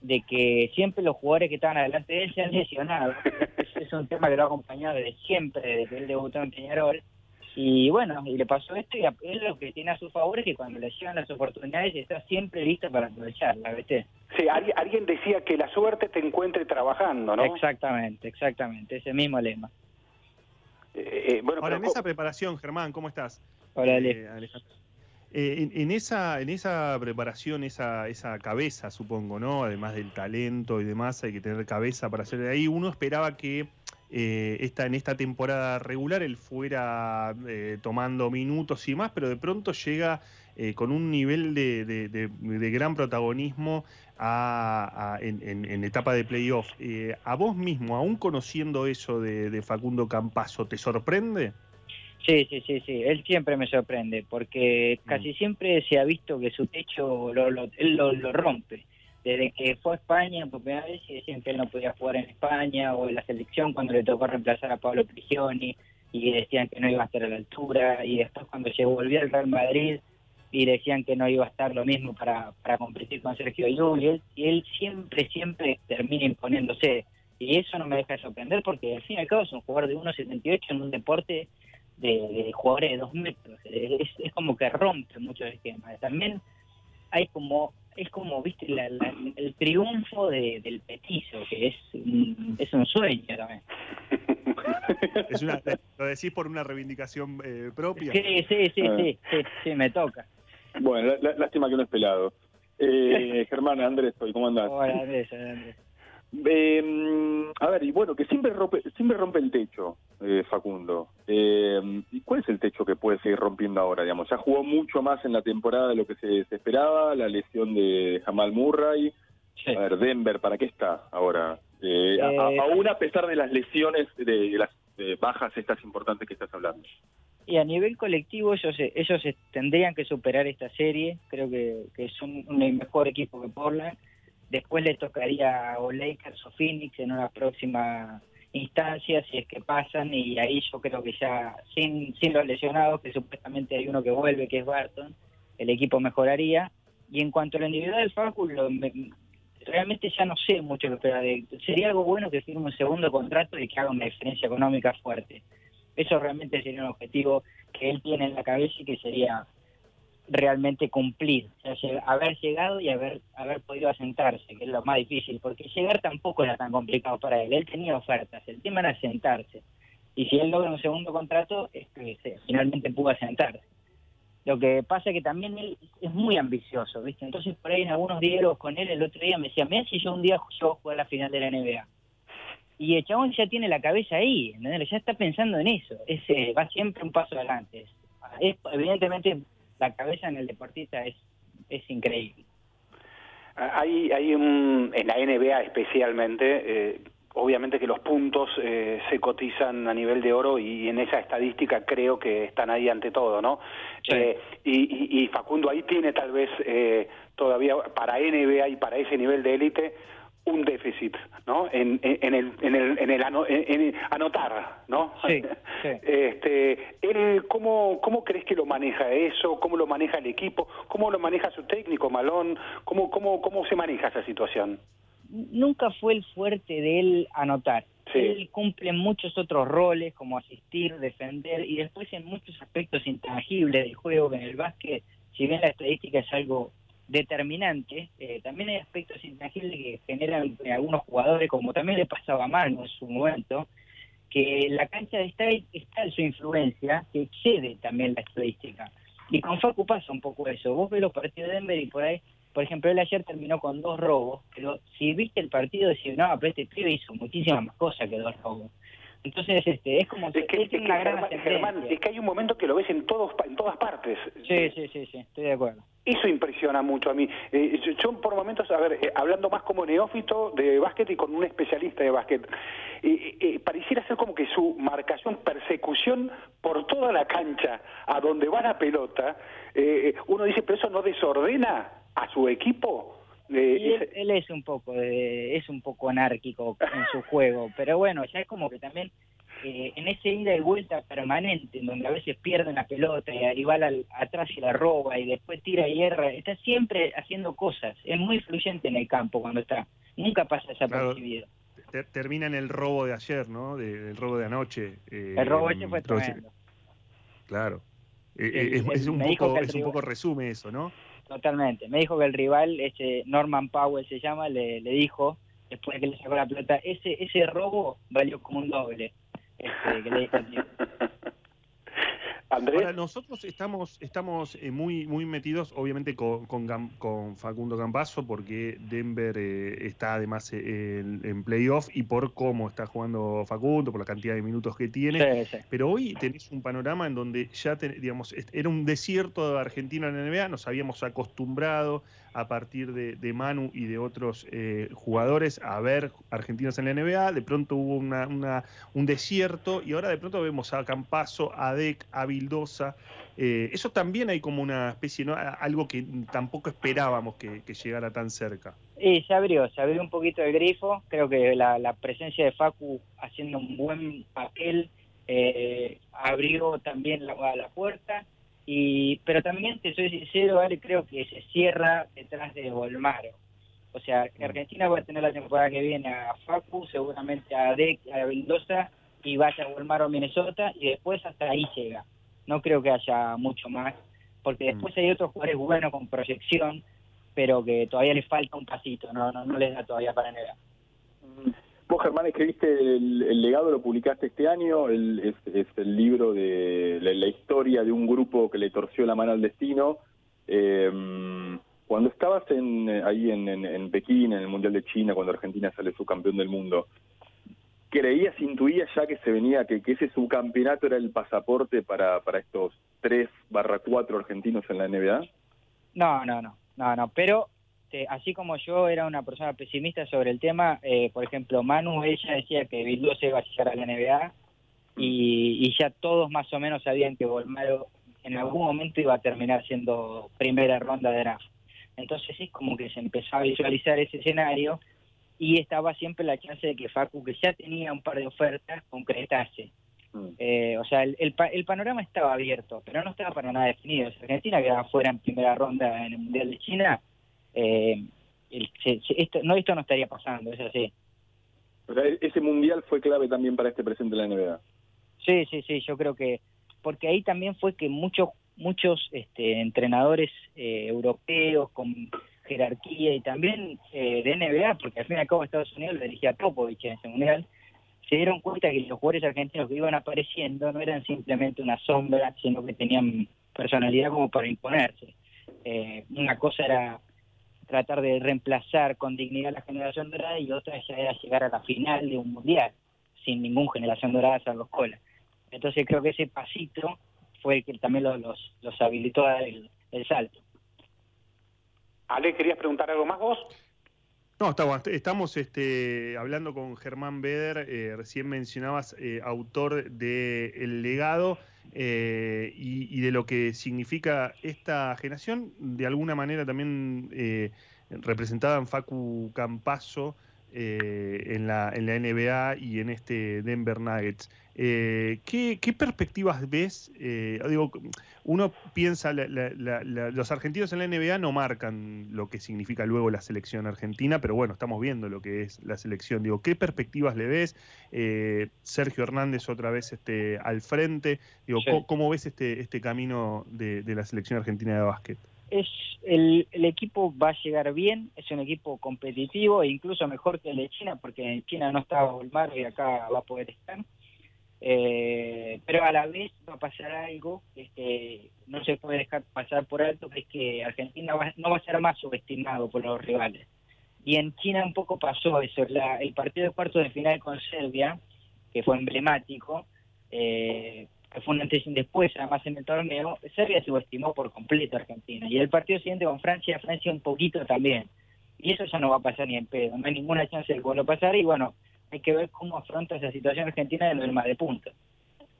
Speaker 8: de que siempre los jugadores que estaban adelante de él se han lesionado. *laughs* Es, es un tema que lo ha acompañado desde siempre, desde que él debutó en Peñarol. Y bueno, y le pasó esto y a- él lo que tiene a su favor es que cuando le llegan las oportunidades está siempre listo para aprovecharlas, ¿viste?
Speaker 5: Sí, alguien, alguien decía que la suerte te encuentre trabajando, ¿no?
Speaker 8: Exactamente, exactamente, ese mismo lema.
Speaker 5: Eh, eh, bueno,
Speaker 2: Ahora,
Speaker 5: pero
Speaker 2: en esa preparación, Germán, ¿cómo estás?
Speaker 8: Hola, Ale.
Speaker 2: Eh, Alejandro. Eh, en, en esa, en esa preparación, esa, esa cabeza, supongo, ¿no? Además del talento y demás, hay que tener cabeza para hacer de ahí. Uno esperaba que eh, esta, en esta temporada regular él fuera eh, tomando minutos y más, pero de pronto llega eh, con un nivel de, de- de- de gran protagonismo a- a- en, en- en etapa de playoff. Eh, ¿A vos mismo, aún conociendo eso de, Facundo Campazo, te sorprende?
Speaker 8: Sí, sí, sí, sí. Él siempre me sorprende porque casi siempre se ha visto que su techo lo, lo- él lo, lo rompe. Desde que fue a España por primera vez y decían que él no podía jugar en España o en la selección cuando le tocó reemplazar a Pablo Prigioni y decían que no iba a estar a la altura y después cuando llegó volvió al Real Madrid y decían que no iba a estar lo mismo para, para competir con Sergio Llull y él, y él siempre, siempre termina imponiéndose y eso no me deja de sorprender porque al fin y al cabo es un jugador de 1.78 en un deporte de, de jugadores de dos metros. Es, es como que rompe muchos esquemas. También hay como, es como, viste, la- la- el triunfo de- del petizo, que es, un- es un sueño también.
Speaker 2: Es una- ¿Lo decís por una reivindicación eh, propia?
Speaker 8: Sí, sí, sí,
Speaker 6: Ah.
Speaker 8: sí, sí, sí, me toca.
Speaker 6: Bueno, lá- lá- lástima que no es pelado. Eh, *laughs* Germán, Andrés, ¿cómo andás?
Speaker 8: Hola, Andrés, hola, Andrés.
Speaker 6: Eh, a ver, y bueno, que siempre rompe, siempre rompe el techo, eh, Facundo. Eh, ¿Y cuál es el techo que puede seguir rompiendo ahora? Digamos, ya jugó mucho más en la temporada de lo que se, se esperaba, la lesión de Jamal Murray.
Speaker 8: Sí.
Speaker 6: A ver, Denver, ¿para qué está ahora? Eh, a- a-
Speaker 8: Eh,
Speaker 6: aún a pesar de las lesiones, de, de las eh, bajas estas importantes que estás hablando.
Speaker 8: Y a nivel colectivo ellos ellos tendrían que superar esta serie, creo que, que son un mejor equipo que Portland. Después les tocaría o Lakers o Phoenix en una próxima instancia, si es que pasan, y ahí yo creo que ya, sin, sin los lesionados, que supuestamente hay uno que vuelve, que es Barton, el equipo mejoraría. Y en cuanto a lo individual del Facu, lo- me- realmente ya no sé mucho lo que Sería algo bueno que firme un segundo contrato y que haga una diferencia económica fuerte. Eso realmente sería un objetivo que él tiene en la cabeza y que sería realmente cumplir, o sea, haber llegado y haber haber podido asentarse, que es lo más difícil, porque llegar tampoco era tan complicado para él, él tenía ofertas, el tema era sentarse, y si él logra un segundo contrato, es que finalmente pudo asentarse. Lo que pasa es que también él es muy ambicioso, ¿viste? Entonces por ahí en algunos diálogos con él el otro día me decía, mira si yo un día yo juego a la final de la NBA. Y el chabón ya tiene la cabeza ahí, ya está pensando en eso, ese va siempre un paso adelante. Es, es- evidentemente la cabeza en el deportista es, es increíble.
Speaker 5: Hay, hay un, en la NBA especialmente, eh, obviamente que los puntos eh, se cotizan a nivel de oro y en esa estadística creo que están ahí ante todo, ¿no?
Speaker 8: Sí.
Speaker 5: Eh, y, y- y Facundo ahí tiene tal vez eh, todavía para NBA y para ese nivel de élite un déficit, ¿no? En, en- el, en el, en el ano- en- anotar, ¿no?
Speaker 8: Sí, *laughs* sí.
Speaker 5: Este, él, ¿cómo, ¿Cómo crees que lo maneja eso? ¿Cómo lo maneja el equipo? ¿Cómo lo maneja su técnico, Malón? ¿Cómo, cómo, cómo se maneja esa situación?
Speaker 8: Nunca fue el fuerte de él anotar.
Speaker 5: Sí.
Speaker 8: Él cumple muchos otros roles como asistir, defender y después en muchos aspectos intangibles del juego que en el básquet, si bien la estadística es algo determinante, eh, también hay aspectos intangibles que generan eh, algunos jugadores, como también le pasaba a Manu en su momento, que la cancha está, está en su influencia, que excede también la estadística. Y con Facu pasa un poco eso. Vos ves los partidos de Denver y por ahí, por ejemplo, él ayer terminó con dos robos, pero si viste el partido decís, no, pero este pibe hizo muchísimas más cosas que dos robos. Entonces, este, es como
Speaker 5: Es que,
Speaker 8: gran
Speaker 5: Germán, es que hay un momento que lo ves en, todos, en todas partes.
Speaker 8: Sí, sí, sí, sí, estoy de acuerdo.
Speaker 5: Eso impresiona mucho a mí. Eh, yo, yo por momentos, a ver, eh, hablando más como neófito de básquet y con un especialista de básquet, eh, eh, pareciera ser como que su marcación, persecución por toda la cancha a donde va la pelota, eh, uno dice, pero eso no desordena a su equipo. Eh,
Speaker 8: Y él, es un poco de- es un poco anárquico en su juego, pero bueno, ya es como que también eh, en ese ida y vuelta permanente, en donde a veces pierden la pelota y y va al- atrás y la roba y después tira y erra, está siempre haciendo cosas, es muy fluyente en el campo cuando está, nunca pasa desapercibido.
Speaker 2: Ter- termina en el robo de ayer, ¿no? De- del robo de anoche. eh,
Speaker 8: El robo ese fue
Speaker 2: entró-
Speaker 8: tremendo.
Speaker 2: Claro. Eh,
Speaker 8: El-
Speaker 2: eh, es,
Speaker 8: el-
Speaker 2: es un
Speaker 8: me
Speaker 2: poco,
Speaker 8: el
Speaker 2: es un
Speaker 8: rival-
Speaker 2: poco resume eso, ¿no?
Speaker 8: Totalmente. Me dijo que el rival, ese Norman Powell se llama, le, le dijo, después de que le sacó la pelota, ese ese robo valió como un doble. Este, que le dijo. *laughs*
Speaker 5: Andrés.
Speaker 2: Ahora, nosotros estamos, estamos eh, muy, muy metidos, obviamente, con, con, Facundo Campazo, porque Denver eh, está además eh, en, en playoff y por cómo está jugando Facundo, por la cantidad de minutos que tiene.
Speaker 8: Sí, sí.
Speaker 2: Pero hoy tenés un panorama en donde ya, te- digamos, era un desierto de Argentina en la NBA, nos habíamos acostumbrado a partir de, de Manu y de otros eh, jugadores a ver argentinos en la NBA, de pronto hubo una, una- un desierto y ahora de pronto vemos a Campazo, a Dec, a Vildosa. Eh, eso también hay como una especie, ¿no? Algo que tampoco esperábamos que, llegara tan cerca.
Speaker 8: Y se abrió, se abrió un poquito el grifo. Creo que la, la presencia de Facu haciendo un buen papel eh, abrió también la, la puerta. Y, pero también, te soy sincero, Ale, creo que se cierra detrás de Volmaro. O sea, que Argentina va a tener la temporada que viene a Facu, seguramente a Dec, a Mendoza, y vaya a Volmaro a Minnesota, y después hasta ahí llega. No creo que haya mucho más, porque después hay otros jugadores buenos con proyección, pero que todavía les falta un pasito, no, no, no les da todavía para negar.
Speaker 6: Vos, Germán, escribiste el, el legado, lo publicaste este año, el- es, el libro de la, historia de un grupo que le torció la mano al destino. Eh, cuando estabas en, ahí en, en- en Pekín, en el Mundial de China, cuando Argentina sale subcampeón del mundo, ¿creías, intuías ya que se venía, que, que ese subcampeonato era el pasaporte para, para estos 3 barra 4 argentinos en la NBA?
Speaker 8: No, no, no, no, no, pero este, así como yo era una persona pesimista sobre el tema, eh, por ejemplo, Manu, ella decía que Vildosa iba a llegar a la NBA y, y ya todos más o menos sabían que Volmaro en algún momento iba a terminar siendo primera ronda de draft. Entonces es como que se empezó a visualizar ese escenario y estaba siempre la chance de que Facu, que ya tenía un par de ofertas, concretase. Eh, o sea, el, el, pa- el panorama estaba abierto, pero no estaba para nada definido. Si Argentina quedaba fuera en primera ronda en el Mundial de China, eh, el- se- se- esto, no, esto no estaría pasando, es así.
Speaker 6: Ese mundial fue clave también para este presente de la NBA.
Speaker 8: Sí, sí, sí, yo creo que, porque ahí también fue que muchos muchos este, entrenadores eh, europeos con jerarquía y también eh, de NBA, porque al fin y al cabo Estados Unidos lo dirigía Popovich en ese mundial, se dieron cuenta que los jugadores argentinos que iban apareciendo no eran simplemente una sombra, sino que tenían personalidad como para imponerse. Eh, una cosa era tratar de reemplazar con dignidad la generación dorada y otra ya era llegar a la final de un mundial sin ningún generación dorada salvo cola. Entonces creo que ese pasito fue el que también los, los, los habilitó a dar el, el salto.
Speaker 5: Ale, ¿querías preguntar algo más vos?
Speaker 2: No, estamos, estamos este, hablando con Germán Beder, eh, recién mencionabas eh, autor de El legado eh, y, y de lo que significa esta generación, de alguna manera también eh, representada en Facu Campazo eh, en, la, en la NBA y en este Denver Nuggets. Eh, ¿qué, qué perspectivas ves? Eh, digo, uno piensa, la- la- los argentinos en la NBA no marcan lo que significa luego la selección argentina, pero bueno, estamos viendo lo que es la selección. Digo, ¿qué perspectivas le ves? Sergio Hernández otra vez este, al frente. Digo,
Speaker 8: Sí.
Speaker 2: ¿cómo, cómo ves este, este camino de, de la selección argentina de básquet?
Speaker 8: Es el, el equipo va a llegar bien, es un equipo competitivo e incluso mejor que el de China, porque en China no estaba Volmaro y acá va a poder estar. Eh, pero a la vez va a pasar algo que este, no se puede dejar pasar por alto, que es que Argentina va- no va a ser más subestimado por los rivales. Y en China un poco pasó eso. La- el partido de cuartos de final con Serbia, que fue emblemático, eh, que fue un antes y un después, además en el torneo, Serbia subestimó por completo a Argentina. Y el partido siguiente con Francia, Francia un poquito también. Y eso ya no va a pasar ni en pedo, no hay ninguna chance de que vuelva a pasar. Y bueno, hay que ver cómo afronta esa situación Argentina de lo más de punto.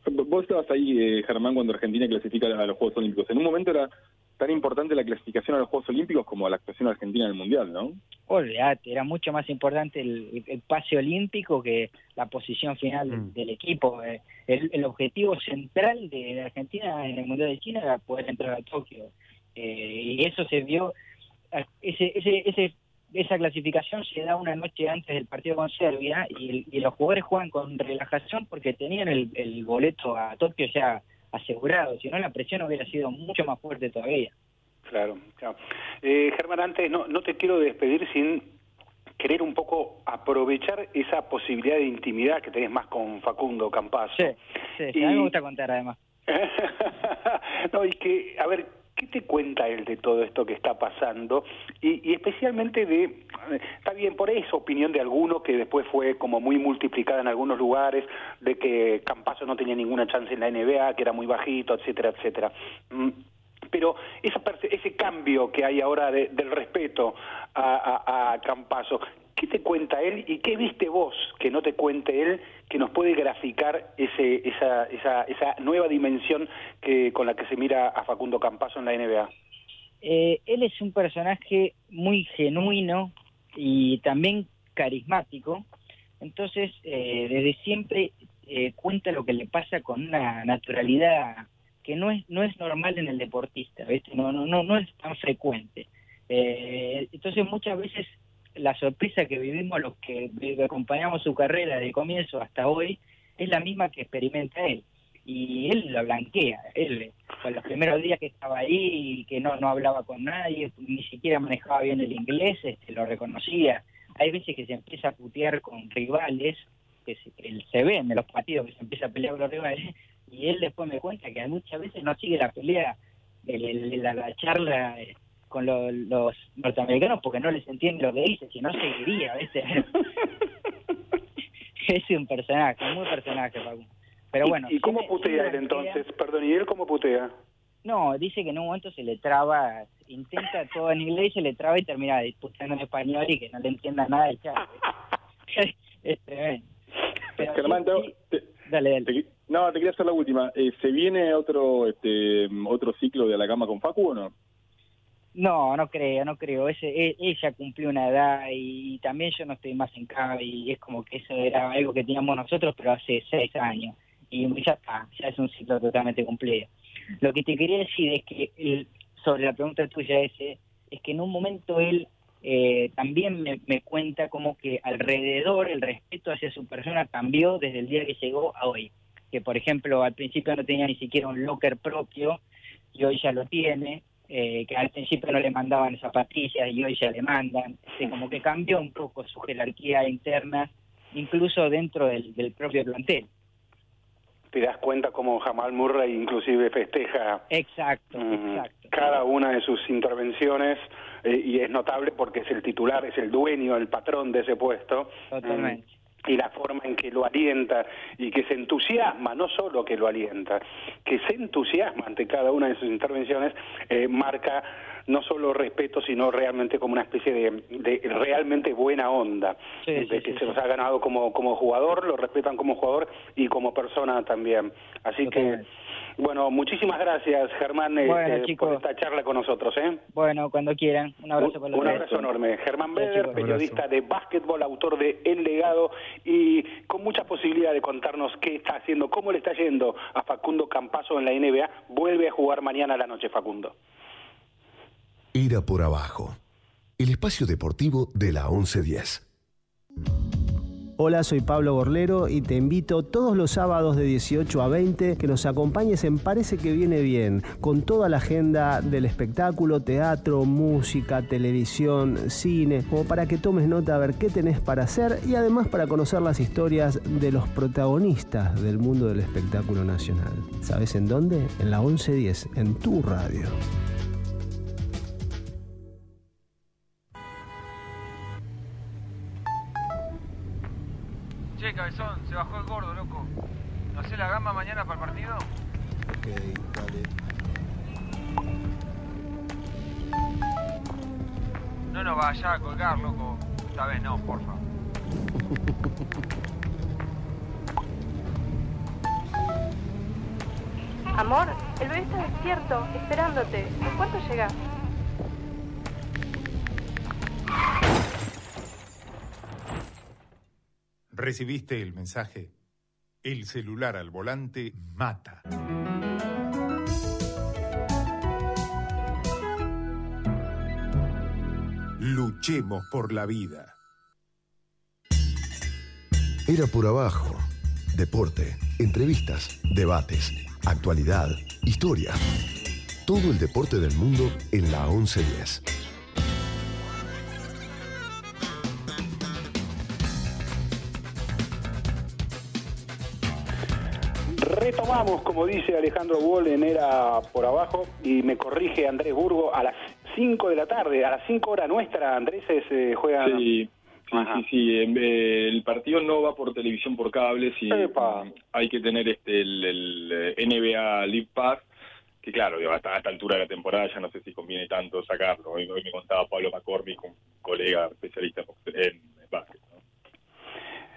Speaker 6: Vos estabas ahí, eh, Germán, cuando Argentina clasifica a los Juegos Olímpicos. En un momento era tan importante la clasificación a los Juegos Olímpicos como la actuación argentina en el Mundial, ¿no?
Speaker 8: Olvídate, era mucho más importante el, el- pase olímpico que la posición final del-
Speaker 2: Mm.
Speaker 8: del equipo. Eh, El, el objetivo central de, Argentina en el Mundial de China era poder entrar a Tokio. Eh, y eso se vio, ese, ese, ese, esa clasificación se da una noche antes del partido con Serbia y los jugadores juegan con relajación porque tenían el, el boleto a Tokio ya asegurado, si no la presión hubiera sido mucho más fuerte todavía.
Speaker 5: Claro, claro. Eh, Germán, antes no, no te quiero despedir sin querer un poco aprovechar esa posibilidad de intimidad que tenés más con Facundo Campazo.
Speaker 8: Sí, sí, sí, a mí
Speaker 5: Y-
Speaker 8: me gusta contar además. *laughs*
Speaker 5: no, y que, a ver, ¿qué te cuenta él de todo esto que está pasando? Y, y especialmente de, está bien, por esa opinión de alguno que después fue como muy multiplicada en algunos lugares, de que Campaso no tenía ninguna chance en la NBA, que era muy bajito, etcétera, etcétera. Mm, pero esa ese cambio que hay ahora de- del respeto a, a, a Campaso, ¿qué te cuenta él y qué viste vos que no te cuente él que nos puede graficar ese, esa, esa, esa nueva dimensión que, con la que se mira a Facundo Campaso en la NBA?
Speaker 8: Eh, él es un personaje muy genuino y también carismático. Entonces, eh, desde siempre eh, cuenta lo que le pasa con una naturalidad que no es no es normal en el deportista, ¿viste? No no no no es tan frecuente. Eh, entonces, muchas veces la sorpresa que vivimos los que acompañamos su carrera de comienzo hasta hoy es la misma que experimenta él y él la blanquea. Él, con los primeros días que estaba ahí y que no, no hablaba con nadie, ni siquiera manejaba bien el inglés, este, lo reconocía. Hay veces que se empieza a putear con rivales, que se, él se ve en los partidos que se empieza a pelear con los rivales, y él después me cuenta que muchas veces no sigue la pelea, el- el- la, la charla eh, con lo- los norteamericanos porque no les entiende lo que dice, si no seguiría, ¿viste? *laughs* es un personaje, muy personaje, Facu. Pero
Speaker 5: ¿Y-
Speaker 8: bueno.
Speaker 5: ¿Y, cómo putea él entonces? Perdón, ¿y él cómo putea?
Speaker 8: No, dice que en un momento se le traba, intenta todo en inglés, se le traba y termina disputando en español y que no le entienda nada del *laughs* chat. es tremendo. Pero
Speaker 6: Germán,
Speaker 8: sí,
Speaker 6: te-
Speaker 8: sí, dale, dale.
Speaker 6: te- no, te quería hacer la última. Eh, ¿Se viene otro este otro ciclo de la cama con Facu o no?
Speaker 8: No, no creo, no creo. Ese, e- ella cumplió una edad y, también yo no estoy más en CAB y es como que eso era algo que teníamos nosotros, pero hace seis años. Y ya está, ya es un ciclo totalmente cumplido. Lo que te quería decir es que sobre la pregunta tuya ese, es que en un momento él eh, también me, me cuenta como que alrededor el respeto hacia su persona cambió desde el día que llegó a hoy. Que por ejemplo al principio no tenía ni siquiera un locker propio y hoy ya lo tiene, eh, que al principio no le mandaban zapatillas y hoy ya le mandan, Este, como que cambió un poco su jerarquía interna, incluso dentro del, del propio plantel.
Speaker 5: Te das cuenta cómo Jamal Murray inclusive festeja
Speaker 8: Exacto,
Speaker 5: Mm,
Speaker 8: exacto.
Speaker 5: cada una de sus intervenciones eh, y es notable porque es el titular, es el dueño, el patrón de ese puesto.
Speaker 8: Totalmente.
Speaker 5: Mm, Y la forma en que lo alienta y que se entusiasma, no solo que lo alienta, que se entusiasma ante cada una de sus intervenciones, eh, marca no solo respeto, sino realmente como una especie de, de realmente buena onda,
Speaker 8: Sí,
Speaker 5: de
Speaker 8: sí,
Speaker 5: que
Speaker 8: sí,
Speaker 5: se los ha ganado como, como jugador, lo respetan como jugador y como persona también. Así
Speaker 8: Totalmente.
Speaker 5: que, bueno, muchísimas gracias Germán
Speaker 8: Bueno,
Speaker 5: eh, por esta charla con nosotros. ¿eh?
Speaker 8: Bueno, cuando quieran, un abrazo para
Speaker 5: Un,
Speaker 8: los
Speaker 5: un
Speaker 8: tres.
Speaker 5: abrazo enorme. Germán Beder, periodista de básquetbol, autor de El Legado y con mucha posibilidad de contarnos qué está haciendo, cómo le está yendo a Facundo Campaso en la NBA. Vuelve a jugar mañana a la noche, Facundo.
Speaker 4: Era por abajo. El espacio deportivo de la 1110.
Speaker 9: Hola, soy Pablo Gorlero y te invito todos los sábados de 18 a 20 que nos acompañes en Parece que viene bien, con toda la agenda del espectáculo, teatro, música, televisión, cine, como para que tomes nota a ver qué tenés para hacer y además para conocer las historias de los protagonistas del mundo del espectáculo nacional. ¿Sabes en dónde? En la 1110, en tu radio.
Speaker 10: Che, cabezón, se bajó el gordo, loco. ¿No hace la gamba mañana para el partido?
Speaker 11: Ok, dale.
Speaker 10: No nos vaya a colgar, loco. Esta vez no, porfa.
Speaker 12: Amor, el bebé está despierto, esperándote. ¿En cuánto llegas?
Speaker 13: ¿Recibiste el mensaje? El celular al volante mata. Luchemos por la vida.
Speaker 4: Era por abajo. Deporte, entrevistas, debates, actualidad, historia. Todo el deporte del mundo en la 1110.
Speaker 5: Retomamos, como dice Alejandro Boll en Era por abajo, y me corrige Andrés Burgo, a las 5 de la tarde, a las 5 horas nuestra, Andrés se juega...
Speaker 6: Sí, sí, sí, sí, eh, el partido no va por televisión por cable, sí, hay que tener este el, el, eh, NBA League Pass, que claro, hasta a esta altura de la temporada ya no sé si conviene tanto sacarlo. Hoy, hoy me contaba Pablo McCormick, un colega especialista en básquet. ¿no?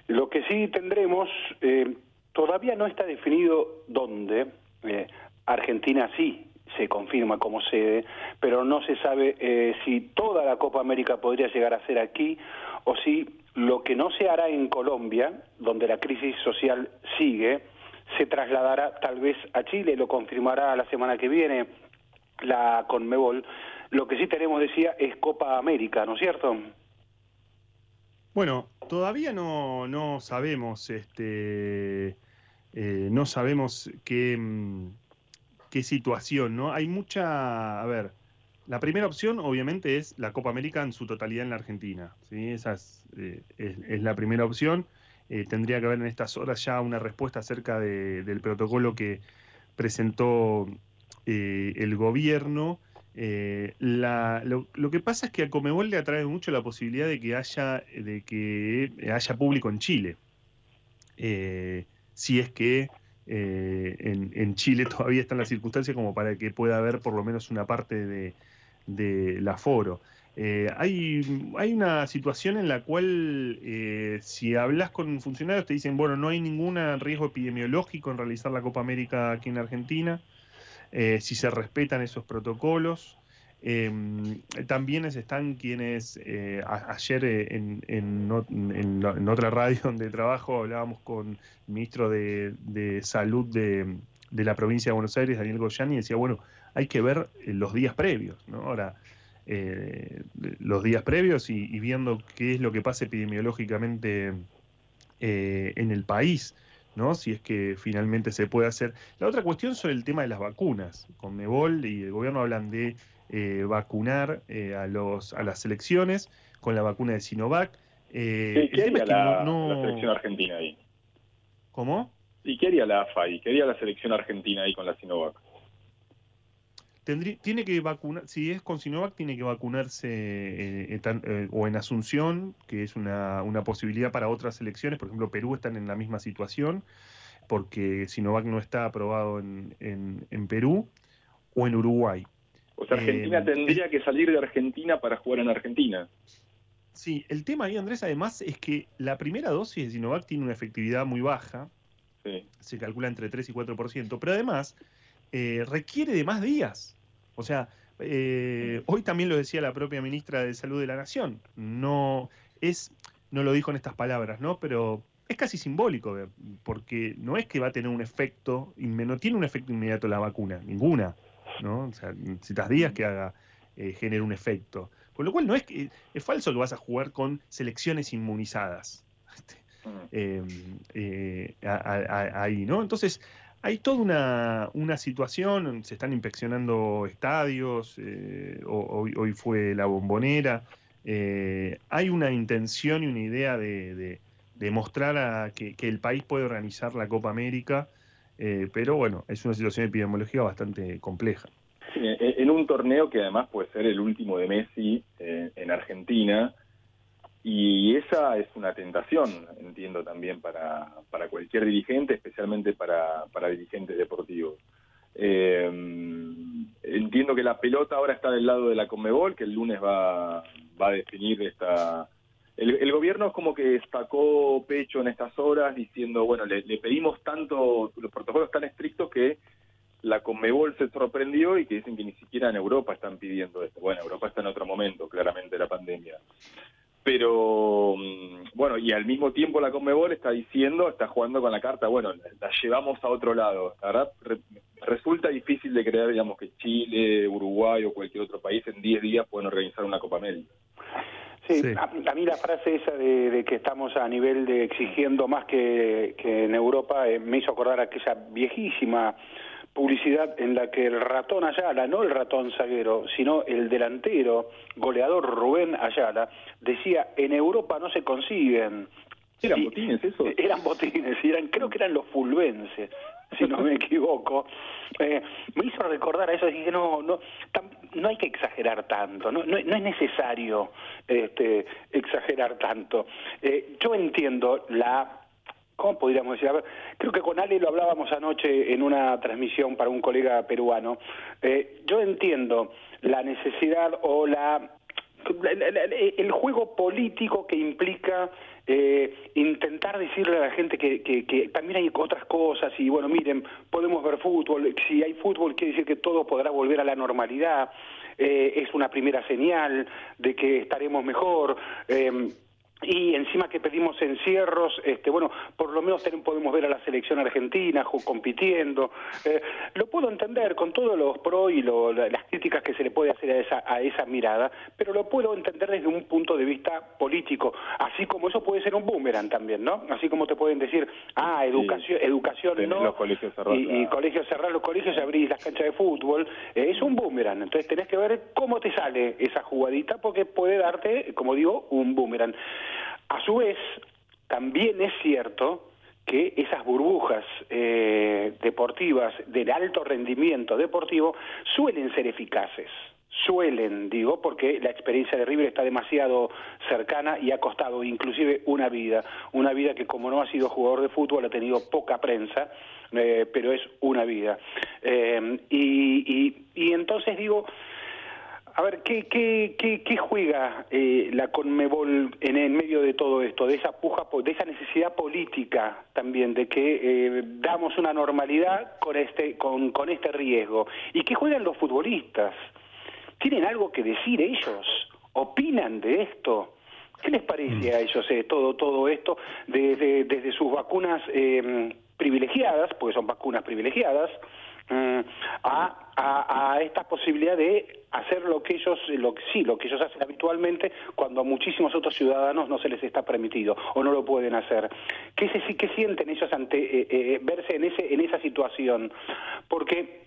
Speaker 5: Lo que sí tendremos, eh, todavía no está definido dónde. Eh, Argentina sí se confirma como sede, pero no se sabe eh, si toda la Copa América podría llegar a ser aquí o si lo que no se hará en Colombia, donde la crisis social sigue, se trasladará tal vez a Chile, lo confirmará la semana que viene la Conmebol. Lo que sí tenemos, decía, es Copa América, ¿no es cierto?
Speaker 2: Bueno, todavía no, no sabemos, este, eh, no sabemos qué, mm, qué situación, ¿no? Hay mucha, a ver, la primera opción obviamente es la Copa América en su totalidad en la Argentina, ¿sí? Esa es, eh, la primera opción. Eh, tendría que haber en estas horas ya una respuesta acerca de, del protocolo que presentó el gobierno. La, lo, lo, que pasa es que a Comebol le atrae mucho la posibilidad de que haya, de que haya público en Chile. Si es que en, en, Chile *laughs* todavía están las circunstancias como para que pueda haber por lo menos una parte de, del aforo. Eh, hay, hay una situación en la cual eh, si hablas con funcionarios te dicen, bueno, no hay ningún riesgo epidemiológico en realizar la Copa América aquí en Argentina, eh, si se respetan esos protocolos. Em, también están quienes eh, ayer en, en, en, en, otra radio *laughs* donde trabajo hablábamos con el ministro de, Salud de, la provincia de Buenos Aires, Daniel Goyani, y decía, bueno, hay que ver los días previos, ¿no? Ahora, eh, los días previos y, y, viendo qué es lo que pasa epidemiológicamente eh, en el país, ¿no? Si es que finalmente se puede hacer. La otra cuestión sobre el tema de las vacunas. Con Mebol y el gobierno hablan de eh, vacunar eh, a los a las elecciones con la vacuna de Sinovac.
Speaker 6: Eh, ¿Qué haría la, no, no... la, selección argentina ahí?
Speaker 2: ¿Cómo?
Speaker 6: ¿Y qué haría la AFA ahí? ¿Qué haría la selección argentina ahí con la Sinovac?
Speaker 2: Tendría, tiene que vacunar, si es con Sinovac, tiene que vacunarse eh, eh, o en Asunción, que es una, una, posibilidad para otras elecciones. Por ejemplo, Perú están en la misma situación, porque Sinovac no está aprobado en, en, en Perú o en Uruguay.
Speaker 6: O sea, Argentina eh, tendría que salir de Argentina para jugar en Argentina.
Speaker 2: Sí, el tema ahí, Andrés, además, es que la primera dosis de Sinovac tiene una efectividad muy baja.
Speaker 6: Sí.
Speaker 2: Se calcula entre 3 y 4%, pero además eh, requiere de más días. O sea, eh, hoy también lo decía la propia ministra de Salud de la Nación. No es, no lo dijo en estas palabras, ¿no? Pero es casi simbólico, porque no es que va a tener un efecto, no tiene un efecto inmediato la vacuna, ninguna, ¿no? O sea, necesitas días que haga, eh, genere un efecto. Con lo cual no es que, es falso que vas a jugar con selecciones inmunizadas. Eh, eh, ahí, ¿no? Entonces, hay toda una, una, situación, se están inspeccionando estadios, eh, hoy, hoy, fue la bombonera, eh, hay una intención y una idea de, de, de mostrar a que, que, el país puede organizar la Copa América, eh, pero bueno, es una situación epidemiológica bastante compleja.
Speaker 6: En un torneo que además puede ser el último de Messi en Argentina, y esa es una tentación, entiendo también, para, para cualquier dirigente, especialmente para, para dirigentes deportivos. Eh, entiendo que la pelota ahora está del lado de la Conmebol, que el lunes va, va a definir esta... El, el gobierno como que sacó pecho en estas horas diciendo, bueno, le, le pedimos tanto, los protocolos tan estrictos que la Conmebol se sorprendió y que dicen que ni siquiera en Europa están pidiendo esto. Bueno, Europa está en otro momento, claramente, la pandemia pero mm, bueno, y al mismo tiempo la Conmebol está diciendo, está jugando con la carta, bueno, la llevamos a otro lado. La verdad, re, resulta difícil de creer, digamos, que Chile, Uruguay o cualquier otro país en 10 días pueden organizar una Copa América.
Speaker 5: Sí, sí. A, a, mí la frase esa de, de, que estamos a nivel de exigiendo más que, que en Europa eh, me hizo acordar aquella viejísima publicidad en la que el ratón Ayala, no el ratón zaguero, sino el delantero, goleador Rubén Ayala, decía, en Europa no se consiguen
Speaker 6: ¿Eran
Speaker 5: Sí,
Speaker 6: botines esos?
Speaker 5: Eran botines, y eran, creo que eran los fulvenses, *laughs* si no me equivoco. Eh, me hizo recordar a eso, dije, no, no, tam- no hay que exagerar tanto, no, no, es necesario este, exagerar tanto. Eh, yo entiendo la ¿Cómo podríamos decir? A ver, creo que con Ale lo hablábamos anoche en una transmisión para un colega peruano. Eh, yo entiendo la necesidad o la- el juego político que implica eh, intentar decirle a la gente que, que- también hay otras cosas y bueno, miren, podemos ver fútbol, si hay fútbol quiere decir que todo podrá volver a la normalidad, eh, es una primera señal de que estaremos mejor. eh, y encima que pedimos encierros, este, bueno, por lo menos podemos ver a la selección argentina compitiendo. Eh, lo puedo entender con todos los pros y lo- la- las críticas que se le puede hacer a esa, a esa mirada, pero lo puedo entender desde un punto de vista político, así como eso puede ser un boomerang también, ¿no? Así como te pueden decir, ah, educación, educación
Speaker 6: Tenés
Speaker 5: no,
Speaker 6: los colegios cerrados,
Speaker 5: y, colegios cerrar los colegios y abrir las canchas de fútbol, eh, es un boomerang. Entonces tenés que ver cómo te sale esa jugadita porque puede darte, como digo, un boomerang. A su vez, también es cierto que esas burbujas eh, deportivas del alto rendimiento deportivo suelen ser eficaces. Suelen, digo, porque la experiencia de River está demasiado cercana y ha costado inclusive una vida. Una vida que como no ha sido jugador de fútbol ha tenido poca prensa, eh, pero es una vida. Eh, y, y- y entonces digo, a ver, ¿qué, juega eh, la Conmebol en, en medio de todo esto, de esa puja, de esa necesidad política también, de que eh, damos una normalidad con este, con este riesgo? ¿Y qué juegan los futbolistas? ¿Tienen algo que decir ellos? ¿Opinan de esto? ¿Qué les parece a ellos eh, todo, todo esto desde, desde sus vacunas eh, privilegiadas, porque son vacunas privilegiadas, mm, a, a, a esta posibilidad de hacer lo que ellos, lo, que- sí, lo que ellos hacen habitualmente cuando a muchísimos otros ciudadanos no se les está permitido o no lo pueden hacer. ¿Qué, se, qué sienten ellos ante eh, eh, verse en, ese, en esa situación? Porque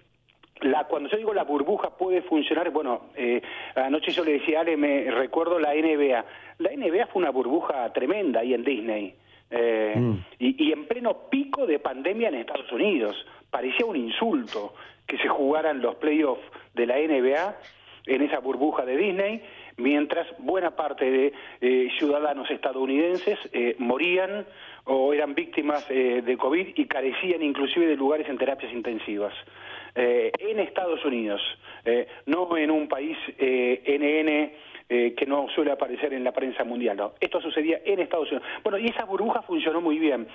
Speaker 5: la, cuando yo digo la burbuja puede funcionar, bueno, eh, anoche yo le decía a Ale, me recuerdo la NBA. La NBA fue una burbuja tremenda ahí en Disney. eh, y, y en pleno pico de pandemia en Estados Unidos. Parecía un insulto que se jugaran los playoffs de la NBA en esa burbuja de Disney, mientras buena parte de eh, ciudadanos estadounidenses eh, morían o eran víctimas eh, de COVID y carecían inclusive de lugares en terapias intensivas. Eh, en Estados Unidos, eh, no en un país eh, NN eh, que no suele aparecer en la prensa mundial. Esto sucedía en Estados Unidos. Bueno, y esa burbuja funcionó muy bien.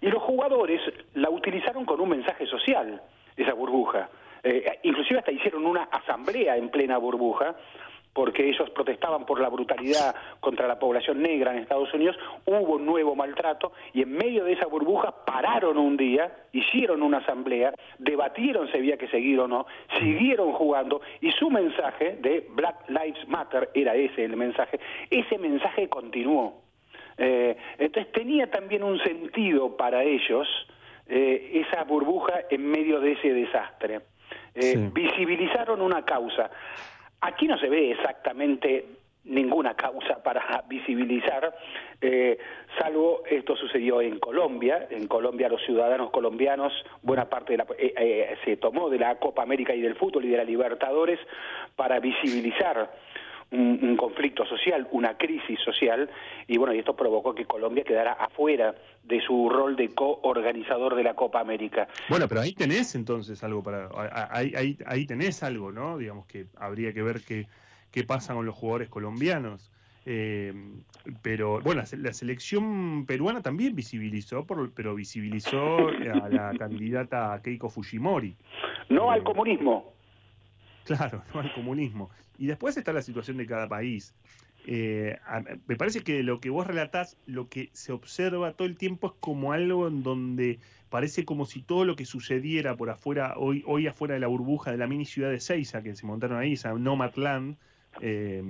Speaker 5: Y los jugadores la utilizaron con un mensaje social, esa burbuja. Eh, inclusive hasta hicieron una asamblea en plena burbuja porque ellos protestaban por la brutalidad contra la población negra en Estados Unidos, hubo un nuevo maltrato y en medio de esa burbuja pararon un día, hicieron una asamblea, debatieron si había que seguir o no, siguieron jugando y su mensaje de Black Lives Matter era ese el mensaje, ese mensaje continuó. Eh, entonces tenía también un sentido para ellos eh, esa burbuja en medio de ese desastre. Eh, Visibilizaron una causa. Aquí no se ve exactamente ninguna causa para visibilizar, eh, salvo esto sucedió en Colombia. En Colombia los ciudadanos colombianos, buena parte de la, eh, eh, se tomó de la Copa América y del fútbol y de la Libertadores para visibilizar un, un conflicto social, una crisis social, y bueno, y esto provocó que Colombia quedara afuera de su rol de coorganizador de la Copa América.
Speaker 2: Bueno, pero ahí tenés entonces algo para. Ahí, ahí, ahí tenés algo, ¿no? Digamos que habría que ver qué, qué pasa con los jugadores colombianos. Eh, pero bueno, la, la selección peruana también visibilizó, por- pero visibilizó a la candidata Keiko Fujimori.
Speaker 5: No al comunismo.
Speaker 2: Claro, *laughs* no al comunismo. Y después está la situación de cada país. Eh, me parece que lo que vos relatás, lo que se observa todo el tiempo es como algo en donde parece como si todo lo que sucediera por afuera, hoy, hoy afuera de la burbuja de la mini ciudad de Seiza, que se montaron ahí, esa Nomadland, eh,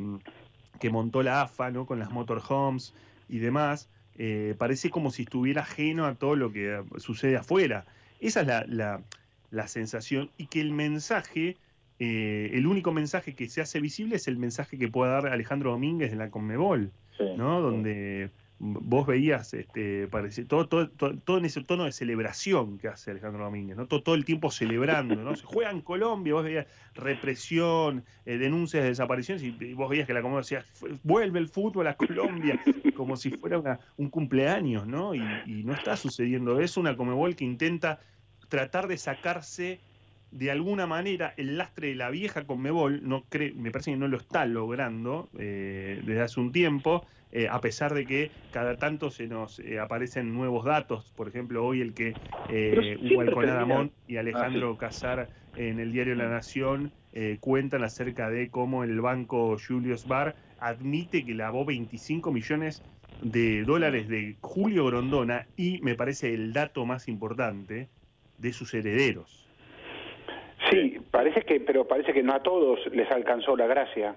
Speaker 2: que montó la AFA, ¿no? Con las motorhomes y demás, eh, parece como si estuviera ajeno a todo lo que sucede afuera. Esa es la, la- la sensación y que el mensaje, eh, el único mensaje que se hace visible es el mensaje que pueda dar Alejandro Domínguez en la Conmebol, ¿no? Donde, vos veías este, parece, todo, todo, todo, todo en ese tono de celebración que hace Alejandro Domínguez, ¿no? todo, todo el tiempo celebrando, ¿no? Se juega en Colombia, vos veías represión, eh, denuncias de desapariciones, y, y vos veías que la comunidad decía, "Fue- vuelve el fútbol a Colombia, *laughs* como si fuera una- un cumpleaños, ¿no? Y, y no está sucediendo eso, una Comebol que intenta tratar de sacarse de alguna manera el lastre de la vieja Conmebol, no cre- me parece que no lo está logrando eh, desde hace un tiempo, eh, a pesar de que cada tanto se nos eh, aparecen nuevos datos, por ejemplo, hoy el que eh, Hugo
Speaker 6: termina-
Speaker 2: Montt y Alejandro Casar en el diario La Nación cuentan acerca de cómo el banco Julius Bar admite que lavó 25 millones de dólares de Julio Grondona y me parece el dato más importante de sus herederos.
Speaker 5: Sí, parece que, pero parece que no a todos les alcanzó la gracia.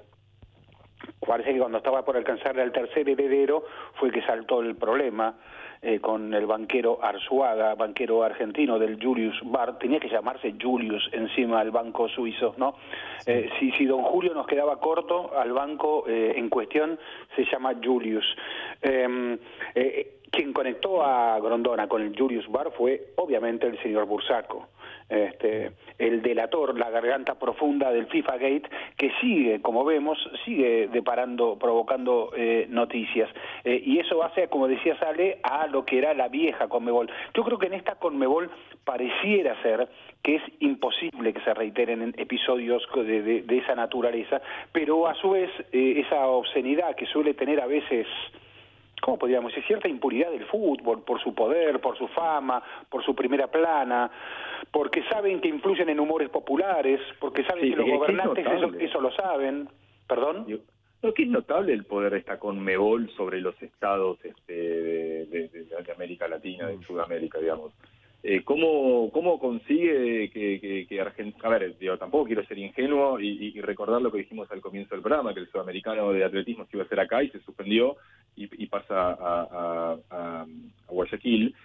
Speaker 5: Parece que cuando estaba por alcanzarle al tercer heredero fue que saltó el problema eh, con el banquero Arzuaga, banquero argentino del Julius Bar, tenía que llamarse Julius encima del banco suizo, ¿no? Eh, si, si don Julio nos quedaba corto, al banco eh, en cuestión se llama Julius. Eh, eh, quien conectó a Grondona con el Julius Bar fue obviamente el señor Bursaco este, el delator, la garganta profunda del FIFA Gate, que sigue, como vemos, sigue deparando, provocando eh, noticias. Eh, y eso hace, como decía Sale, a lo que era la vieja Conmebol. Yo creo que en esta Conmebol pareciera ser que es imposible que se reiteren en episodios de, de- de esa naturaleza, pero a su vez eh, esa obscenidad que suele tener a veces ¿cómo podríamos decir? Cierta impunidad del fútbol, por su poder, por su fama, por su primera plana, porque saben que influyen en humores populares, porque saben
Speaker 6: Sí,
Speaker 5: que los gobernantes eso, lo saben. ¿Perdón?
Speaker 6: No, que es notable el poder de esta Conmebol sobre los estados este, de, de- de- América Latina, de Sudamérica, digamos. Eh, ¿cómo, ¿Cómo consigue que, que, que Argentina... A ver, digo, tampoco quiero ser ingenuo y recordar lo que dijimos al comienzo del programa, que el sudamericano de atletismo se iba a hacer acá y se suspendió y, y pasa a, a- a- Guayaquil.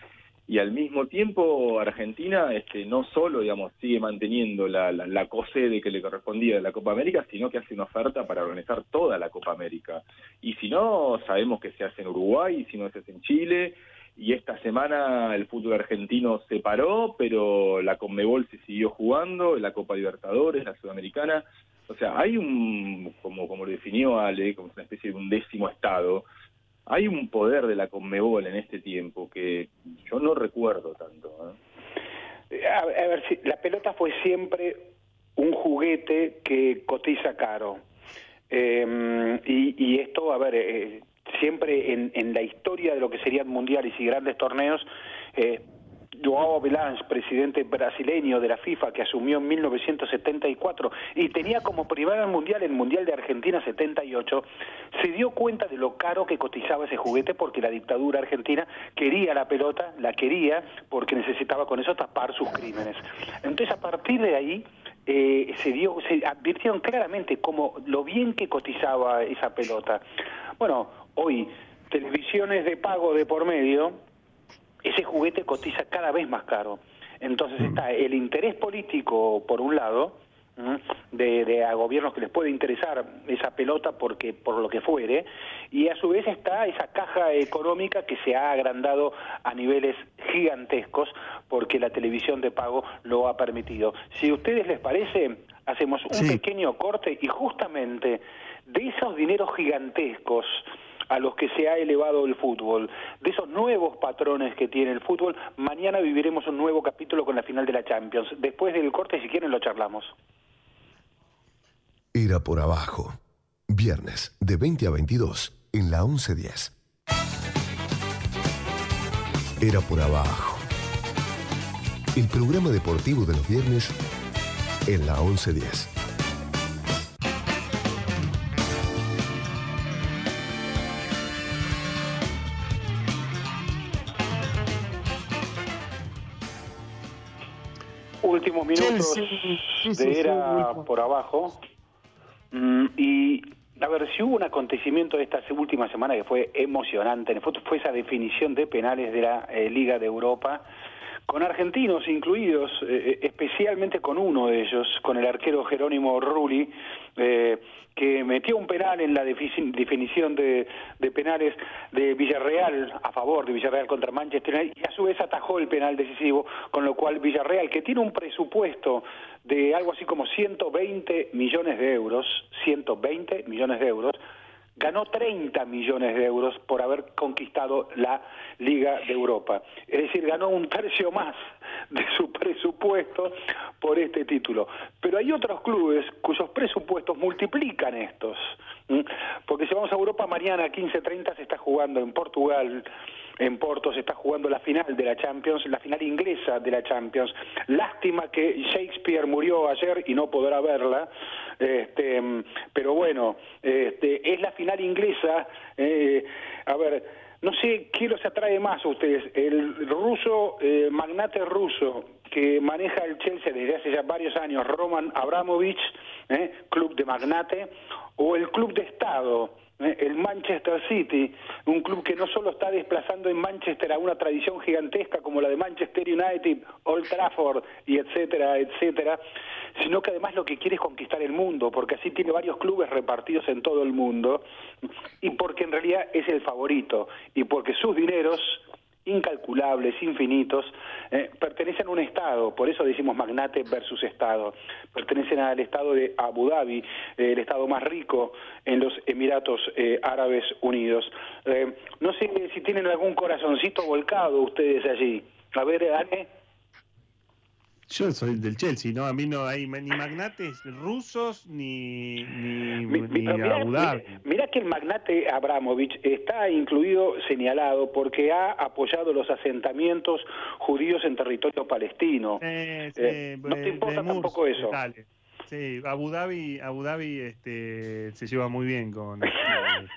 Speaker 6: Y al mismo tiempo Argentina este, no solo digamos sigue manteniendo la, la, la cosede que le correspondía de la Copa América, sino que hace una oferta para organizar toda la Copa América. Y si no, sabemos que se hace en Uruguay, y si no se hace en Chile. Y esta semana el fútbol argentino se paró, pero la Conmebol se siguió jugando, la Copa Libertadores, la Sudamericana. O sea, hay un, como, como lo definió Ale, como una especie de un décimo estado, hay un poder de la Conmebol en este tiempo que yo no recuerdo tanto. ¿eh?
Speaker 5: A, ver, si la pelota fue siempre un juguete que cotiza caro. Eh, y, y esto, a ver, eh, siempre en, en la historia de lo que serían mundiales y grandes torneos, eh, Joao Belange, presidente brasileño de la FIFA, que asumió en 1974 y tenía como primer mundial el Mundial de Argentina 78, se dio cuenta de lo caro que cotizaba ese juguete porque la dictadura argentina quería la pelota, la quería porque necesitaba con eso tapar sus crímenes. Entonces, a partir de ahí, eh, se dio, se advirtieron claramente como lo bien que cotizaba esa pelota. Bueno, hoy televisiones de pago de por medio, ese juguete cotiza cada vez más caro. Entonces está el interés político por un lado de, de a gobiernos que les puede interesar esa pelota porque por lo que fuere y a su vez está esa caja económica que se ha agrandado a niveles gigantescos porque la televisión de pago lo ha permitido. Si a ustedes les parece, hacemos un pequeño corte y justamente de esos dineros gigantescos a los que se ha elevado el fútbol, de esos nuevos patrones que tiene el fútbol, mañana viviremos un nuevo capítulo con la final de la Champions. Después del corte, si quieren, lo charlamos.
Speaker 4: Era por abajo. Viernes de 20 a 22 en la 1110. Era por abajo. El programa deportivo de los viernes en la 1110.
Speaker 5: Minutos de era por abajo. Mm, y a ver, si hubo un acontecimiento de esta última semana que fue emocionante, fue, fue esa definición de penales de la eh, Liga de Europa con argentinos incluidos, eh, especialmente con uno de ellos, con el arquero Jerónimo Rulli, eh, que metió un penal en la definición de, de penales de Villarreal a favor de Villarreal contra Manchester United y a su vez atajó el penal decisivo, con lo cual Villarreal, que tiene un presupuesto de algo así como 120 millones de euros, 120 millones de euros, ganó 30 millones de euros por haber conquistado la Liga de Europa. Es decir, ganó un tercio más de su presupuesto por este título. Pero hay otros clubes cuyos presupuestos multiplican estos. Porque si vamos a Europa, mañana a 15.30 se está jugando en Portugal, en Porto se está jugando la final de la Champions, la final inglesa de la Champions. Lástima que Shakespeare murió ayer y no podrá verla, este, pero bueno, este, es la final inglesa. eh, a ver, no sé qué los atrae más a ustedes, el ruso, eh, magnate ruso que maneja el Chelsea desde hace ya varios años, Roman Abramovich, eh, club de magnate, o el club de Estado, eh, el Manchester City, un club que no solo está desplazando en Manchester a una tradición gigantesca como la de Manchester United, Old Trafford y etcétera, etcétera, sino que además lo que quiere es conquistar el mundo, porque así tiene varios clubes repartidos en todo el mundo y porque en realidad es el favorito y porque sus dineros incalculables, infinitos, eh, pertenecen a un Estado, por eso decimos magnate versus Estado, pertenecen al Estado de Abu Dhabi, eh, el Estado más rico en los Emiratos eh, Árabes Unidos. Eh, no sé si tienen algún corazoncito volcado ustedes allí. A ver, Ale.
Speaker 2: Yo soy del Chelsea, ¿no? A mí no hay ni magnates rusos ni, ni,
Speaker 5: Mi-
Speaker 2: ni
Speaker 5: mirá,
Speaker 2: Abu Dhabi.
Speaker 5: mirá- mirá que el magnate Abramovich está incluido, señalado, porque ha apoyado los asentamientos judíos en territorio palestino.
Speaker 2: Eh, sí,
Speaker 5: Eh, ¿No te importa
Speaker 2: Murs,
Speaker 5: tampoco eso?
Speaker 2: dale. Sí, Abu Dhabi, Abu Dhabi este, se lleva muy bien con, *laughs* este,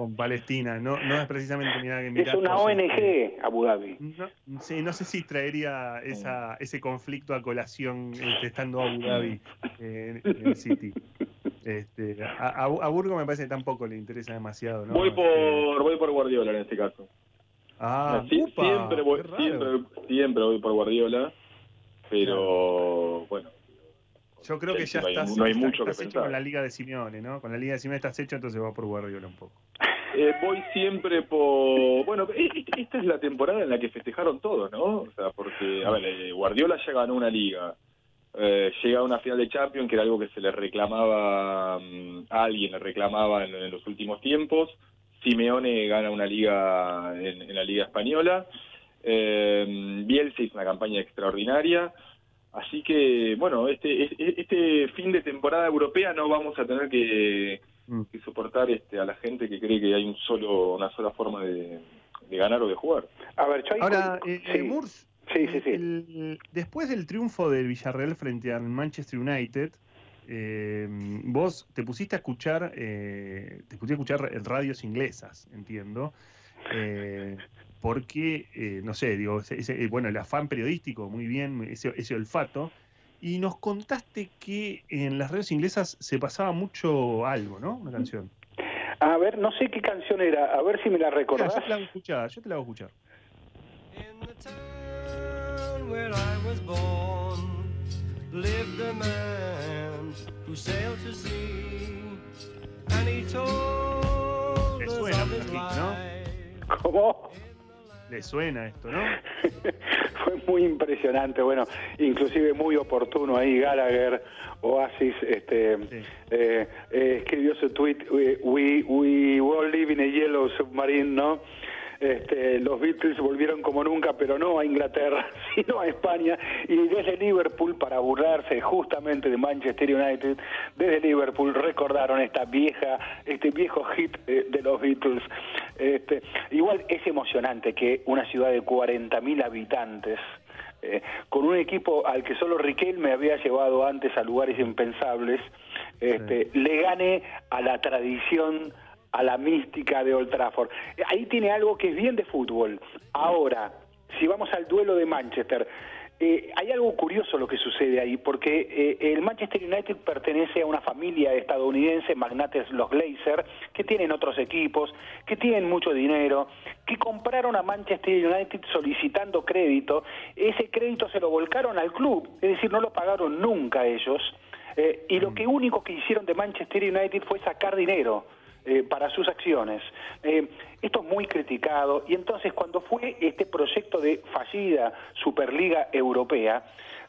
Speaker 2: con Palestina. No, no es precisamente ni nada que
Speaker 5: Es
Speaker 2: mirar.
Speaker 5: una ONG, Abu Dhabi.
Speaker 2: No, sí, no sé si traería esa, ese conflicto a colación este, estando Abu Dhabi eh, en el City. Este, a, Burgo me parece que tampoco le interesa demasiado. ¿no?
Speaker 6: Voy
Speaker 2: Este,
Speaker 6: por voy por Guardiola en este caso.
Speaker 2: Ah,
Speaker 6: Sí,
Speaker 2: upa,
Speaker 6: siempre, voy, siempre, siempre voy por Guardiola, pero bueno.
Speaker 2: Yo creo que ya
Speaker 6: no hay-
Speaker 2: estás,
Speaker 6: no hay
Speaker 2: estás-
Speaker 6: mucho que
Speaker 2: estás hecho con la Liga de Simeone, ¿no? Con la Liga de Simeone estás hecho, entonces va por Guardiola un poco.
Speaker 6: Eh, voy siempre por... Bueno, e- e- esta es la temporada en la que festejaron todos, ¿no? O sea, porque, a ver, eh, Guardiola ya ganó una liga, eh, llega a una final de Champions, que era algo que se le reclamaba, mm, a alguien le reclamaba en, los últimos tiempos. Simeone gana una liga en, en la Liga Española. Eh, Bielsa hizo una campaña extraordinaria. Así que, bueno, este, este este fin de temporada europea no vamos a tener que, que soportar este, a la gente que cree que hay un solo una sola forma de, de ganar o de jugar.
Speaker 5: A ver,
Speaker 2: Ahora, eh,
Speaker 5: sí.
Speaker 2: eh, Murs,
Speaker 5: Sí, sí, sí.
Speaker 2: el- después del triunfo del Villarreal frente al Manchester United, eh, vos te pusiste a escuchar, eh, te pusiste a escuchar radios inglesas, entiendo, eh, porque, eh, no sé, digo, ese- ese- bueno, el afán periodístico, muy bien, ese, ese olfato, y nos contaste que en las radios inglesas se pasaba mucho algo, ¿no? Una canción.
Speaker 5: A ver, no sé qué canción era, a ver si me la
Speaker 2: Mira,
Speaker 5: recordás.
Speaker 2: yo te la hago escuchar, yo te la hago escuchar.
Speaker 14: where I was born lived a man who sailed to sea and he told
Speaker 2: Le
Speaker 14: us
Speaker 2: suena
Speaker 14: of his life.
Speaker 2: ¿no?
Speaker 5: ¿Cómo?
Speaker 2: Le suena esto, ¿no? *laughs*
Speaker 5: Muy impresionante, bueno, inclusive muy oportuno ahí Gallagher, Oasis, este, eh, eh, escribió su tweet, we, we, we all live in a yellow submarine, ¿no? Este, los Beatles volvieron como nunca, pero no a Inglaterra, *laughs* sino a España, y desde Liverpool, para burlarse justamente de Manchester United, desde Liverpool recordaron esta vieja, este viejo hit eh, de los Beatles. Este, igual es emocionante que una ciudad de 40.000 habitantes, eh, con un equipo al que solo Riquelme había llevado antes a lugares impensables, este, le gane a la tradición, a la mística de Old Trafford. Ahí tiene algo que es bien de fútbol. Ahora, si vamos al duelo de Manchester, eh, hay algo curioso lo que sucede ahí, porque eh, el Manchester United pertenece a una familia estadounidense, magnates los Glazer, que tienen otros equipos, que tienen mucho dinero, que compraron a Manchester United solicitando crédito, ese crédito se lo volcaron al club, es decir, no lo pagaron nunca ellos, eh, y lo que único que hicieron de Manchester United fue sacar dinero eh, para sus acciones. Eh, esto es muy criticado y entonces cuando fue este proyecto de fallida Superliga Europea,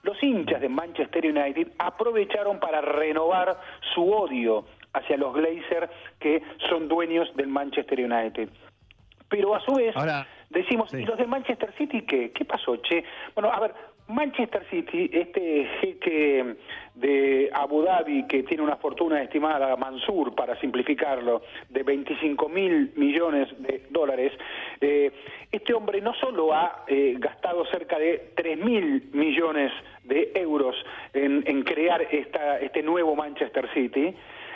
Speaker 5: los hinchas de Manchester United aprovecharon para renovar su odio hacia los Glazers que son dueños del Manchester United. Pero a su vez decimos, ¿y los de Manchester City qué? ¿Qué pasó, che? Bueno, a ver, Manchester City, este jeque de Abu Dhabi que tiene una fortuna estimada, Mansur, para simplificarlo, de 25 mil millones de dólares, eh, este hombre no solo ha eh, gastado cerca de 3 mil millones de euros en, crear esta, este nuevo Manchester City,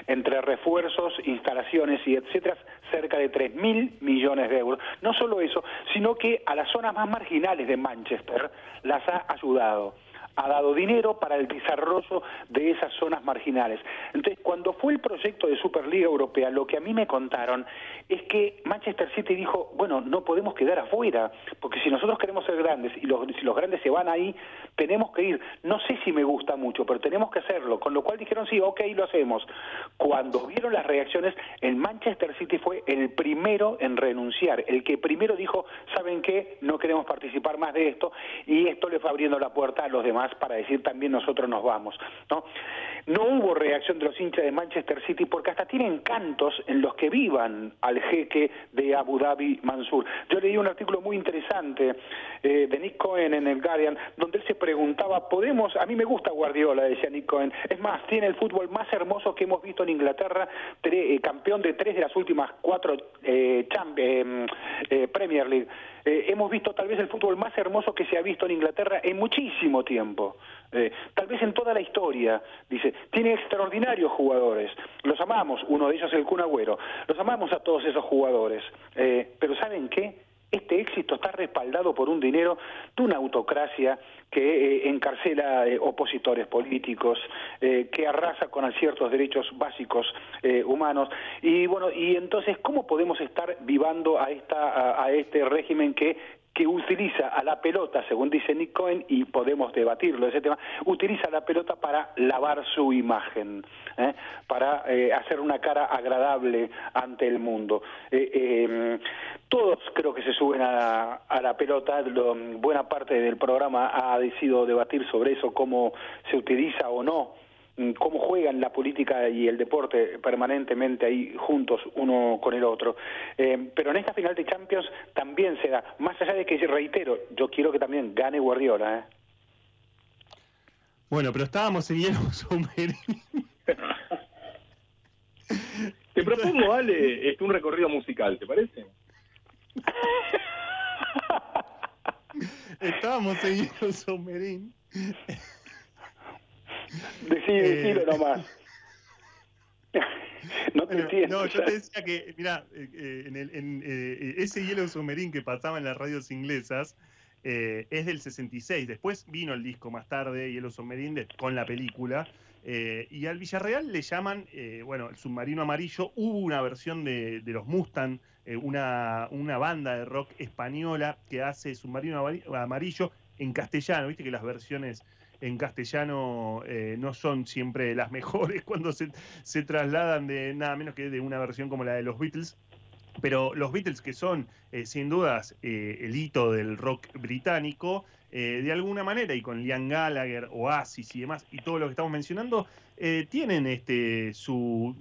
Speaker 5: entre refuerzos, instalaciones y etcétera, cerca de 3 mil millones de euros. No solo eso, sino que a las zonas más marginales de Manchester las ha ayudado ha dado dinero para el desarrollo de esas zonas marginales. Entonces, cuando fue el proyecto de Superliga Europea, lo que a mí me contaron es que Manchester City dijo, bueno, no podemos quedar afuera, porque si nosotros queremos ser grandes y los, si los grandes se van ahí, tenemos que ir. No sé si me gusta mucho, pero tenemos que hacerlo. Con lo cual dijeron, sí, ok, lo hacemos. Cuando vieron las reacciones, el Manchester City fue el primero en renunciar, el que primero dijo, ¿saben qué? No queremos participar más de esto, y esto le fue abriendo la puerta a los demás para decir también nosotros nos vamos. ¿no? no hubo reacción de los hinchas de Manchester City porque hasta tienen cantos en los que vivan al jeque de Abu Dhabi Mansur. Yo leí un artículo muy interesante eh, de Nick Cohen en el Guardian donde él se preguntaba, podemos, a mí me gusta Guardiola, decía Nick Cohen, es más, tiene el fútbol más hermoso que hemos visto en Inglaterra, eh, campeón de tres de las últimas cuatro eh, eh, Premier League. Eh, hemos visto tal vez el fútbol más hermoso que se ha visto en Inglaterra en muchísimo tiempo, eh, tal vez en toda la historia. Dice, tiene extraordinarios jugadores, los amamos, uno de ellos es el Kun Agüero, los amamos a todos esos jugadores, Eh, pero ¿saben qué? Este éxito está respaldado por un dinero de una autocracia que eh, encarcela eh, opositores políticos, eh, que arrasa con ciertos derechos básicos eh, humanos. Y bueno, y entonces, ¿cómo podemos estar vivando a, esta, a, a este régimen que que utiliza a la pelota, según dice Nick Cohen, y podemos debatirlo ese tema, utiliza la pelota para lavar su imagen, ¿eh? para eh, hacer una cara agradable ante el mundo. Eh, eh, todos creo que se suben a, a la pelota, lo- buena parte del programa ha decidido debatir sobre eso, cómo se utiliza o no cómo juegan la política y el deporte permanentemente ahí juntos uno con el otro. Eh, pero en esta final de Champions también se da, más allá de que, reitero, yo quiero que también gane Guardiola. ¿eh?
Speaker 2: Bueno, pero estábamos en submarino. *laughs*
Speaker 6: Te propongo, Ale, este, un recorrido musical, ¿te parece?
Speaker 2: Estábamos en hielo submarino.
Speaker 5: Decí, decilo nomás. *laughs* No te
Speaker 2: Bueno,
Speaker 5: entiendo.
Speaker 2: no, yo te decía que, mira, en, el- en, eh, ese hielo submarino que pasaba en las radios inglesas eh, es del 66. Después vino el disco más tarde, Hielo Submarine, de- con la película. eh, y al Villarreal le llaman, eh, bueno, el submarino amarillo. Hubo una versión de, de los Mustang, eh, una, una banda de rock española que hace submarino amari- amarillo en castellano. Viste que las versiones en castellano eh, no son siempre las *laughs* mejores cuando se, trasladan de nada menos que de una versión como la de los Beatles. Pero los Beatles, que son eh, sin dudas eh, el hito del rock británico, de alguna manera, y con Liam Gallagher, Oasis y demás, y todo lo que estamos mencionando, tienen este su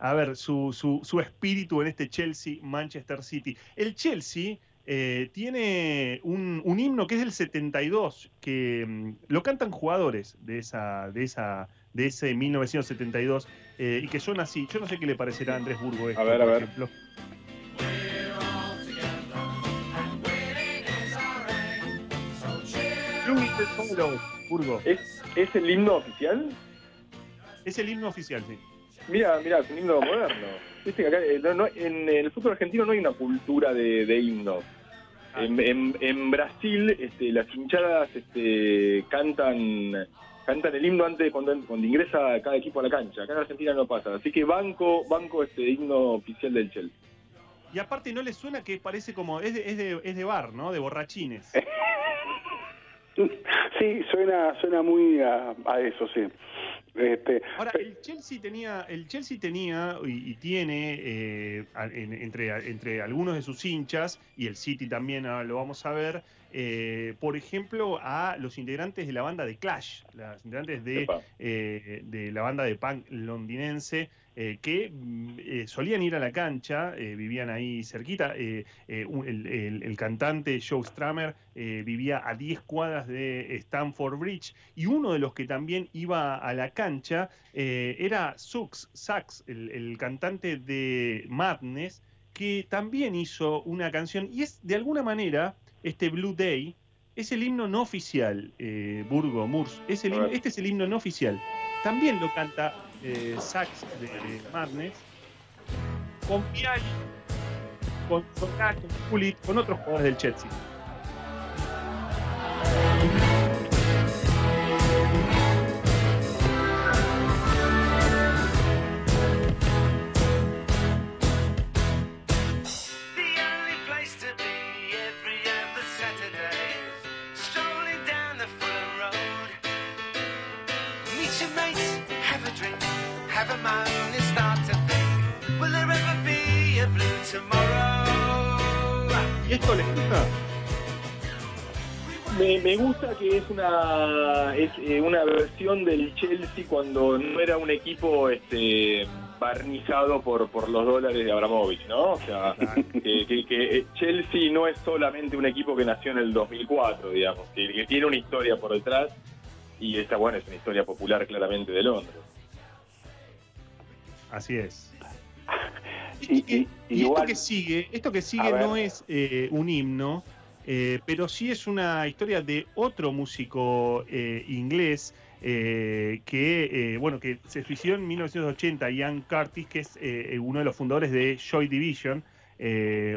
Speaker 2: a ver su, su, su espíritu en este Chelsea Manchester City. El Chelsea eh, tiene un, un himno que es del 72, que mm, lo cantan jugadores de esa, de esa, de ese 1972, eh, y que suena así. Yo no sé qué le parecerá a Andrés Burgo esto,
Speaker 6: A ver, a ver.
Speaker 2: ejemplo. Burgo.
Speaker 6: ¿Es, ¿Es el himno oficial?
Speaker 2: Es el himno oficial, sí.
Speaker 6: Mira, mira, es un himno moderno. Viste que acá, eh, no- no- en el fútbol argentino no hay una cultura de, de himnos. En, en- en Brasil, este, las hinchadas este, cantan cantan el himno antes de cuando, cuando ingresa cada equipo a la cancha. Acá en Argentina no pasa. Así que banco, banco este himno oficial del Chelsea.
Speaker 2: Y aparte no le suena que parece como. Es de, es de, es de bar, ¿no? De borrachines. *laughs*
Speaker 5: Sí, suena, suena muy a, a eso, sí. Este,
Speaker 2: Ahora, el Chelsea tenía, el Chelsea tenía y, y tiene eh, en- entre, entre algunos de sus hinchas, y el City también ahora lo vamos a ver, eh, por ejemplo, a los integrantes de la banda de Clash, los integrantes de, eh, de la banda de punk londinense, eh, que mm, eh, solían ir a la cancha, eh, vivían ahí cerquita. un- el, el- el cantante Joe Stramer vivía a 10 cuadras de Stamford Bridge y uno de los que también iba a la cancha era Sux, Sax, el, el cantante de Madness, que también hizo una canción y es de alguna manera este Blue Day. Es el himno no oficial, Burgo, Murs. Es el himno- este es el himno no oficial. También lo canta eh, Sax de Madness, con Piali, con Solar, con Pulitz, con otros jugadores del Chelsea. ¿Y esto les gusta?
Speaker 6: Me, me gusta que es una es eh, una versión del Chelsea cuando no era un equipo este barnizado por, por los dólares de Abramovich, ¿no? O sea, que, que- que, eh, Chelsea no es solamente un equipo que nació en el 2004, digamos, que, que tiene una historia por detrás y esta, bueno, es una historia popular claramente de Londres.
Speaker 2: Así es.
Speaker 5: Y, y-
Speaker 2: Y esto que sigue, esto que sigue
Speaker 5: ver.
Speaker 2: no es eh, un himno, eh, pero sí es una historia de otro músico eh, inglés que, bueno, que se suicidó en 1980, Ian Curtis, que es uno de los fundadores de Joy Division,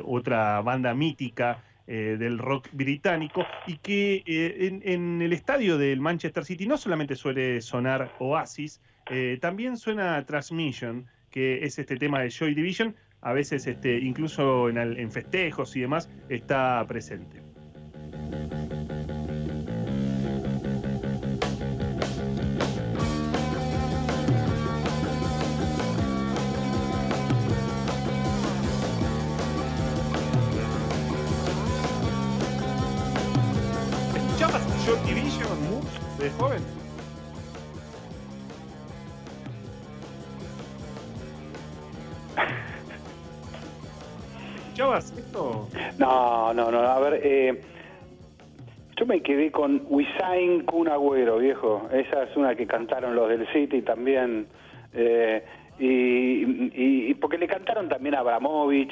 Speaker 2: otra banda mítica eh, del rock británico, y que eh, en, en el estadio del Manchester City no solamente suele sonar Oasis, eh, también suena Transmission, que es este tema de Joy Division, a veces este, incluso en, en festejos y demás está presente.
Speaker 5: No. A ver, eh, yo me quedé con Wisain Kun Agüero, viejo. Esa es una que cantaron los del City también. eh, y, y- y porque le cantaron también a Abramovich.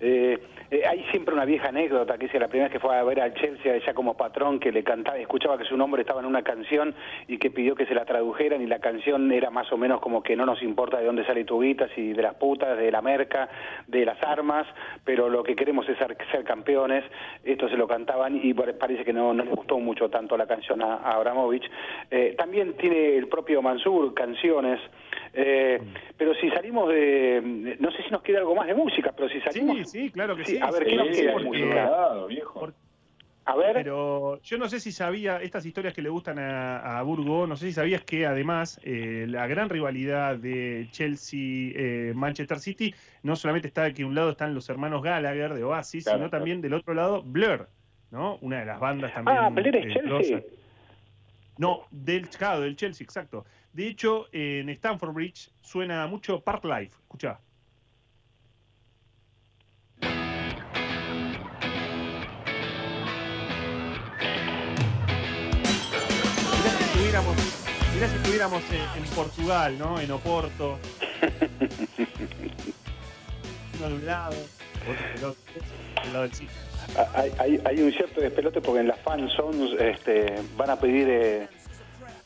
Speaker 5: Eh, eh, hay siempre una vieja anécdota que dice la primera vez que fue a ver al Chelsea ella como patrón que le cantaba, escuchaba que su nombre estaba en una canción y que pidió que se la tradujeran y la canción era más o menos como que no nos importa de dónde sale tu guita, si de las putas, de la merca, de las armas, pero lo que queremos es ser, ser campeones. Esto se lo cantaban y pare- parece que no, no le gustó mucho tanto la canción a, a Abramovich. Eh, también tiene el propio Mansur canciones. eh, pero si salimos de, no sé si nos queda algo más de música, pero si salimos,
Speaker 2: Sí, sí, claro que sí.
Speaker 5: A ver qué nos queda
Speaker 2: porque-
Speaker 6: viejo.
Speaker 5: A ver,
Speaker 2: Pero yo no sé si sabía, estas historias que le gustan a, a Burgo, no sé si sabías que además eh, la gran rivalidad de Chelsea-Manchester City no solamente está de que un lado están los hermanos Gallagher de Oasis,
Speaker 6: Claro,
Speaker 2: sino
Speaker 6: claro.
Speaker 2: también del otro lado Blur, ¿no? Una de las bandas también.
Speaker 5: ah, Blair es
Speaker 2: eh,
Speaker 5: Chelsea.
Speaker 2: No, del, claro, del Chelsea, exacto. De hecho, en Stamford Bridge suena mucho Park Life. Escuchá. Mirá si estuviéramos en, en Portugal, ¿no? En Oporto. *laughs* Uno de un lado, otro del lado del sitio.
Speaker 5: Hay, hay, hay un cierto despelote porque en las fan zones este, van a pedir eh,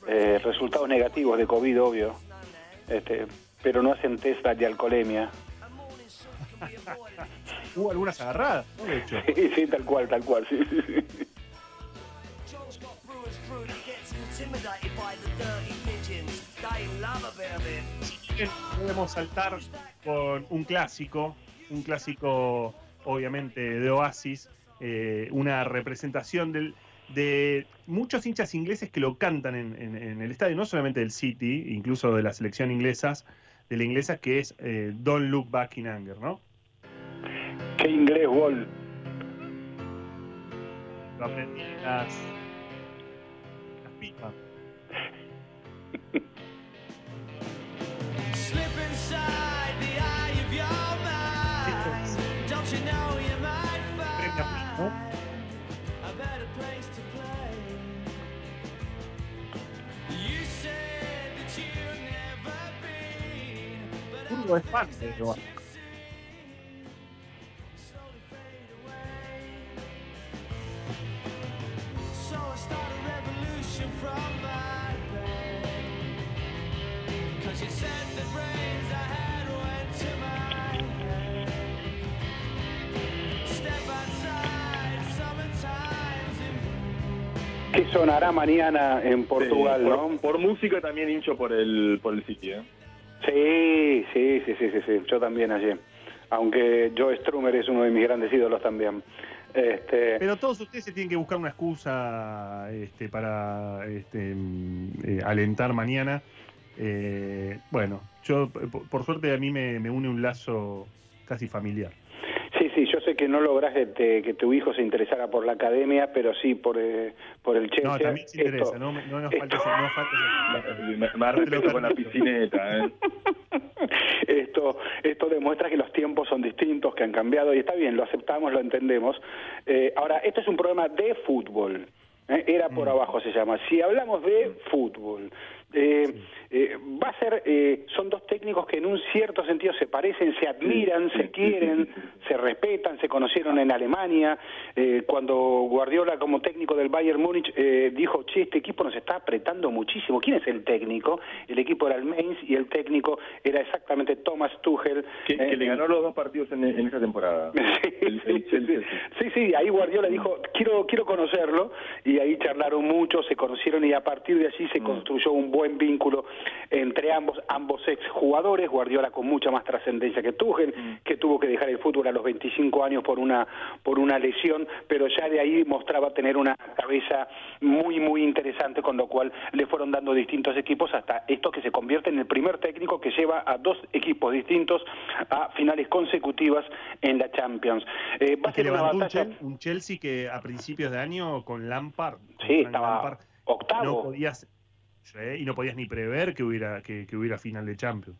Speaker 5: eh, resultados negativos de COVID, obvio, este, pero no hacen test de alcoholemia. *laughs*
Speaker 2: hubo algunas agarradas, ¿no? De hecho. *laughs*
Speaker 5: Sí, sí, tal cual, tal cual, sí, sí, sí.
Speaker 2: Podemos saltar con un clásico, un clásico obviamente de Oasis, eh, una representación del, de muchos hinchas ingleses que lo cantan en, en- en el estadio, no solamente del City, incluso de la selección inglesas, de la inglesa que es eh, Don't Look Back in Anger, ¿no?
Speaker 5: Qué inglés, Wall.
Speaker 2: Lo aprendí en las
Speaker 5: ¿Qué sonará mañana en Portugal,
Speaker 6: Sí,
Speaker 5: no?
Speaker 6: por, por música también hincho por el, por el City, ¿eh?
Speaker 5: Sí, sí, sí, sí, sí, sí, yo también allí. Aunque Joe Strummer es uno de mis grandes ídolos también. Este,
Speaker 2: Pero todos ustedes se tienen que buscar una excusa este, para este, mm, eh, alentar mañana. Eh, bueno, yo por, por suerte a mí me une un lazo casi familiar.
Speaker 5: Sé que no logras que, te- que tu hijo se interesara por la academia, pero sí por, eh, por el Chelsea.
Speaker 2: No, también se interesa,
Speaker 5: Esto-
Speaker 2: no, me- no nos falta no
Speaker 6: Me, me respeto con la piscineta, ¿eh? *laughs*
Speaker 5: esto, esto demuestra que los tiempos son distintos, que han cambiado, y está bien, lo aceptamos, lo entendemos. Eh, ahora, esto es un programa de fútbol. ¿eh? Era por abajo se llama. Si hablamos de fútbol, eh, eh, va a ser, eh, son dos técnicos que en un cierto sentido se parecen, se admiran, se quieren, se respetan, se conocieron en Alemania. Eh, cuando Guardiola como técnico del Bayern Múnich eh, dijo, che, este equipo nos está apretando muchísimo. ¿Quién es el técnico? El equipo era el Mainz y el técnico era exactamente Thomas Tuchel.
Speaker 6: Que, que
Speaker 5: Eh,
Speaker 6: le ganó los dos partidos en, en esa temporada. *laughs* El- el Chelsea, sí.
Speaker 5: Sí, ahí Guardiola dijo, quiero quiero conocerlo, y ahí charlaron mucho, se conocieron y a partir de allí
Speaker 6: Mm.
Speaker 5: se construyó un buen vínculo entre ambos, ambos ex jugadores, Guardiola con mucha más trascendencia que Tuchel,
Speaker 6: Mm.
Speaker 5: que tuvo que dejar el fútbol a los 25 años por una, por una lesión, pero ya de ahí mostraba tener una cabeza muy, muy interesante, con lo cual le fueron dando distintos equipos hasta esto que se convierte en el primer técnico que lleva a dos equipos distintos a finales consecutivas en la Champions. Eh, va a ser una
Speaker 2: un,
Speaker 5: batalla...
Speaker 2: Chel- un Chelsea que a principios de año con Lampard, con
Speaker 5: Sí,
Speaker 2: Frank
Speaker 5: estaba
Speaker 2: Lampard,
Speaker 5: octavo.
Speaker 2: no podías y no podías ni prever que hubiera que, que hubiera final de Champions.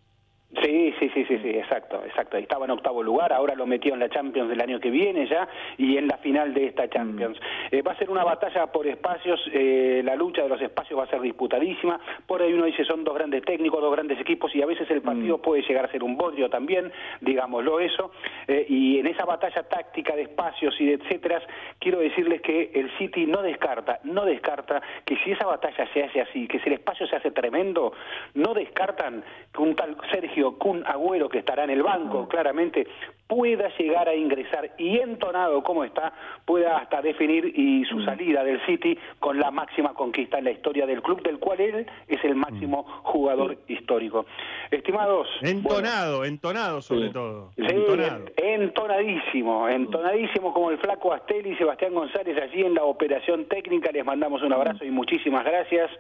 Speaker 5: Sí, sí, sí, sí, sí, exacto, exacto. Estaba en octavo lugar, ahora lo metió en la Champions del año que viene ya y en la final de esta Champions. Eh, va a ser una batalla por espacios, eh, la lucha de los espacios va a ser disputadísima. Por ahí uno dice son dos grandes técnicos, dos grandes equipos y a veces el partido puede llegar a ser un bodrio también, digámoslo eso. Eh, y en esa batalla táctica de espacios y de etcétera, quiero decirles que el City no descarta, no descarta que si esa batalla se hace así, que si el espacio se hace tremendo, no descartan que un tal Sergio Kun Agüero, que estará en el banco, claramente, pueda llegar a ingresar y entonado como está, pueda hasta definir y su salida del City con la máxima conquista en la historia del club, del cual él es el máximo jugador histórico. Estimados,
Speaker 2: Entonado, entonado sobre todo.
Speaker 5: Sí,
Speaker 2: entonado.
Speaker 5: en- entonadísimo, entonadísimo como el flaco Astel y Sebastián González allí en la operación técnica. Les mandamos un abrazo y muchísimas gracias.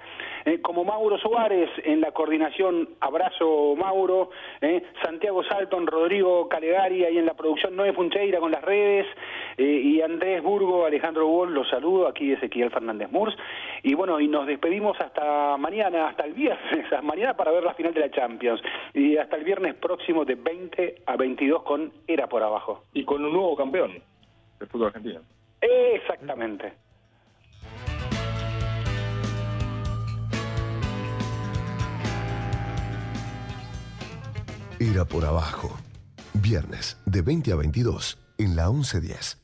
Speaker 5: Eh, como Mauro Suárez en la coordinación, abrazo Mauro. Eh, Santiago Salton, Rodrigo Calegari ahí en la producción, Noé Funcheira con las redes. eh, y Andrés Burgo, Alejandro Wall, los saludo. Aquí Ezequiel Fernández Murs. Y bueno, y nos despedimos hasta mañana, hasta el viernes, *laughs* hasta mañana para ver la final de la Champions. Y hasta el viernes próximo de 20 a 22 con Era por Abajo.
Speaker 6: Y con un nuevo campeón del fútbol argentino.
Speaker 5: Exactamente.
Speaker 4: Era por abajo. Viernes de 20 a 22 en la 1110.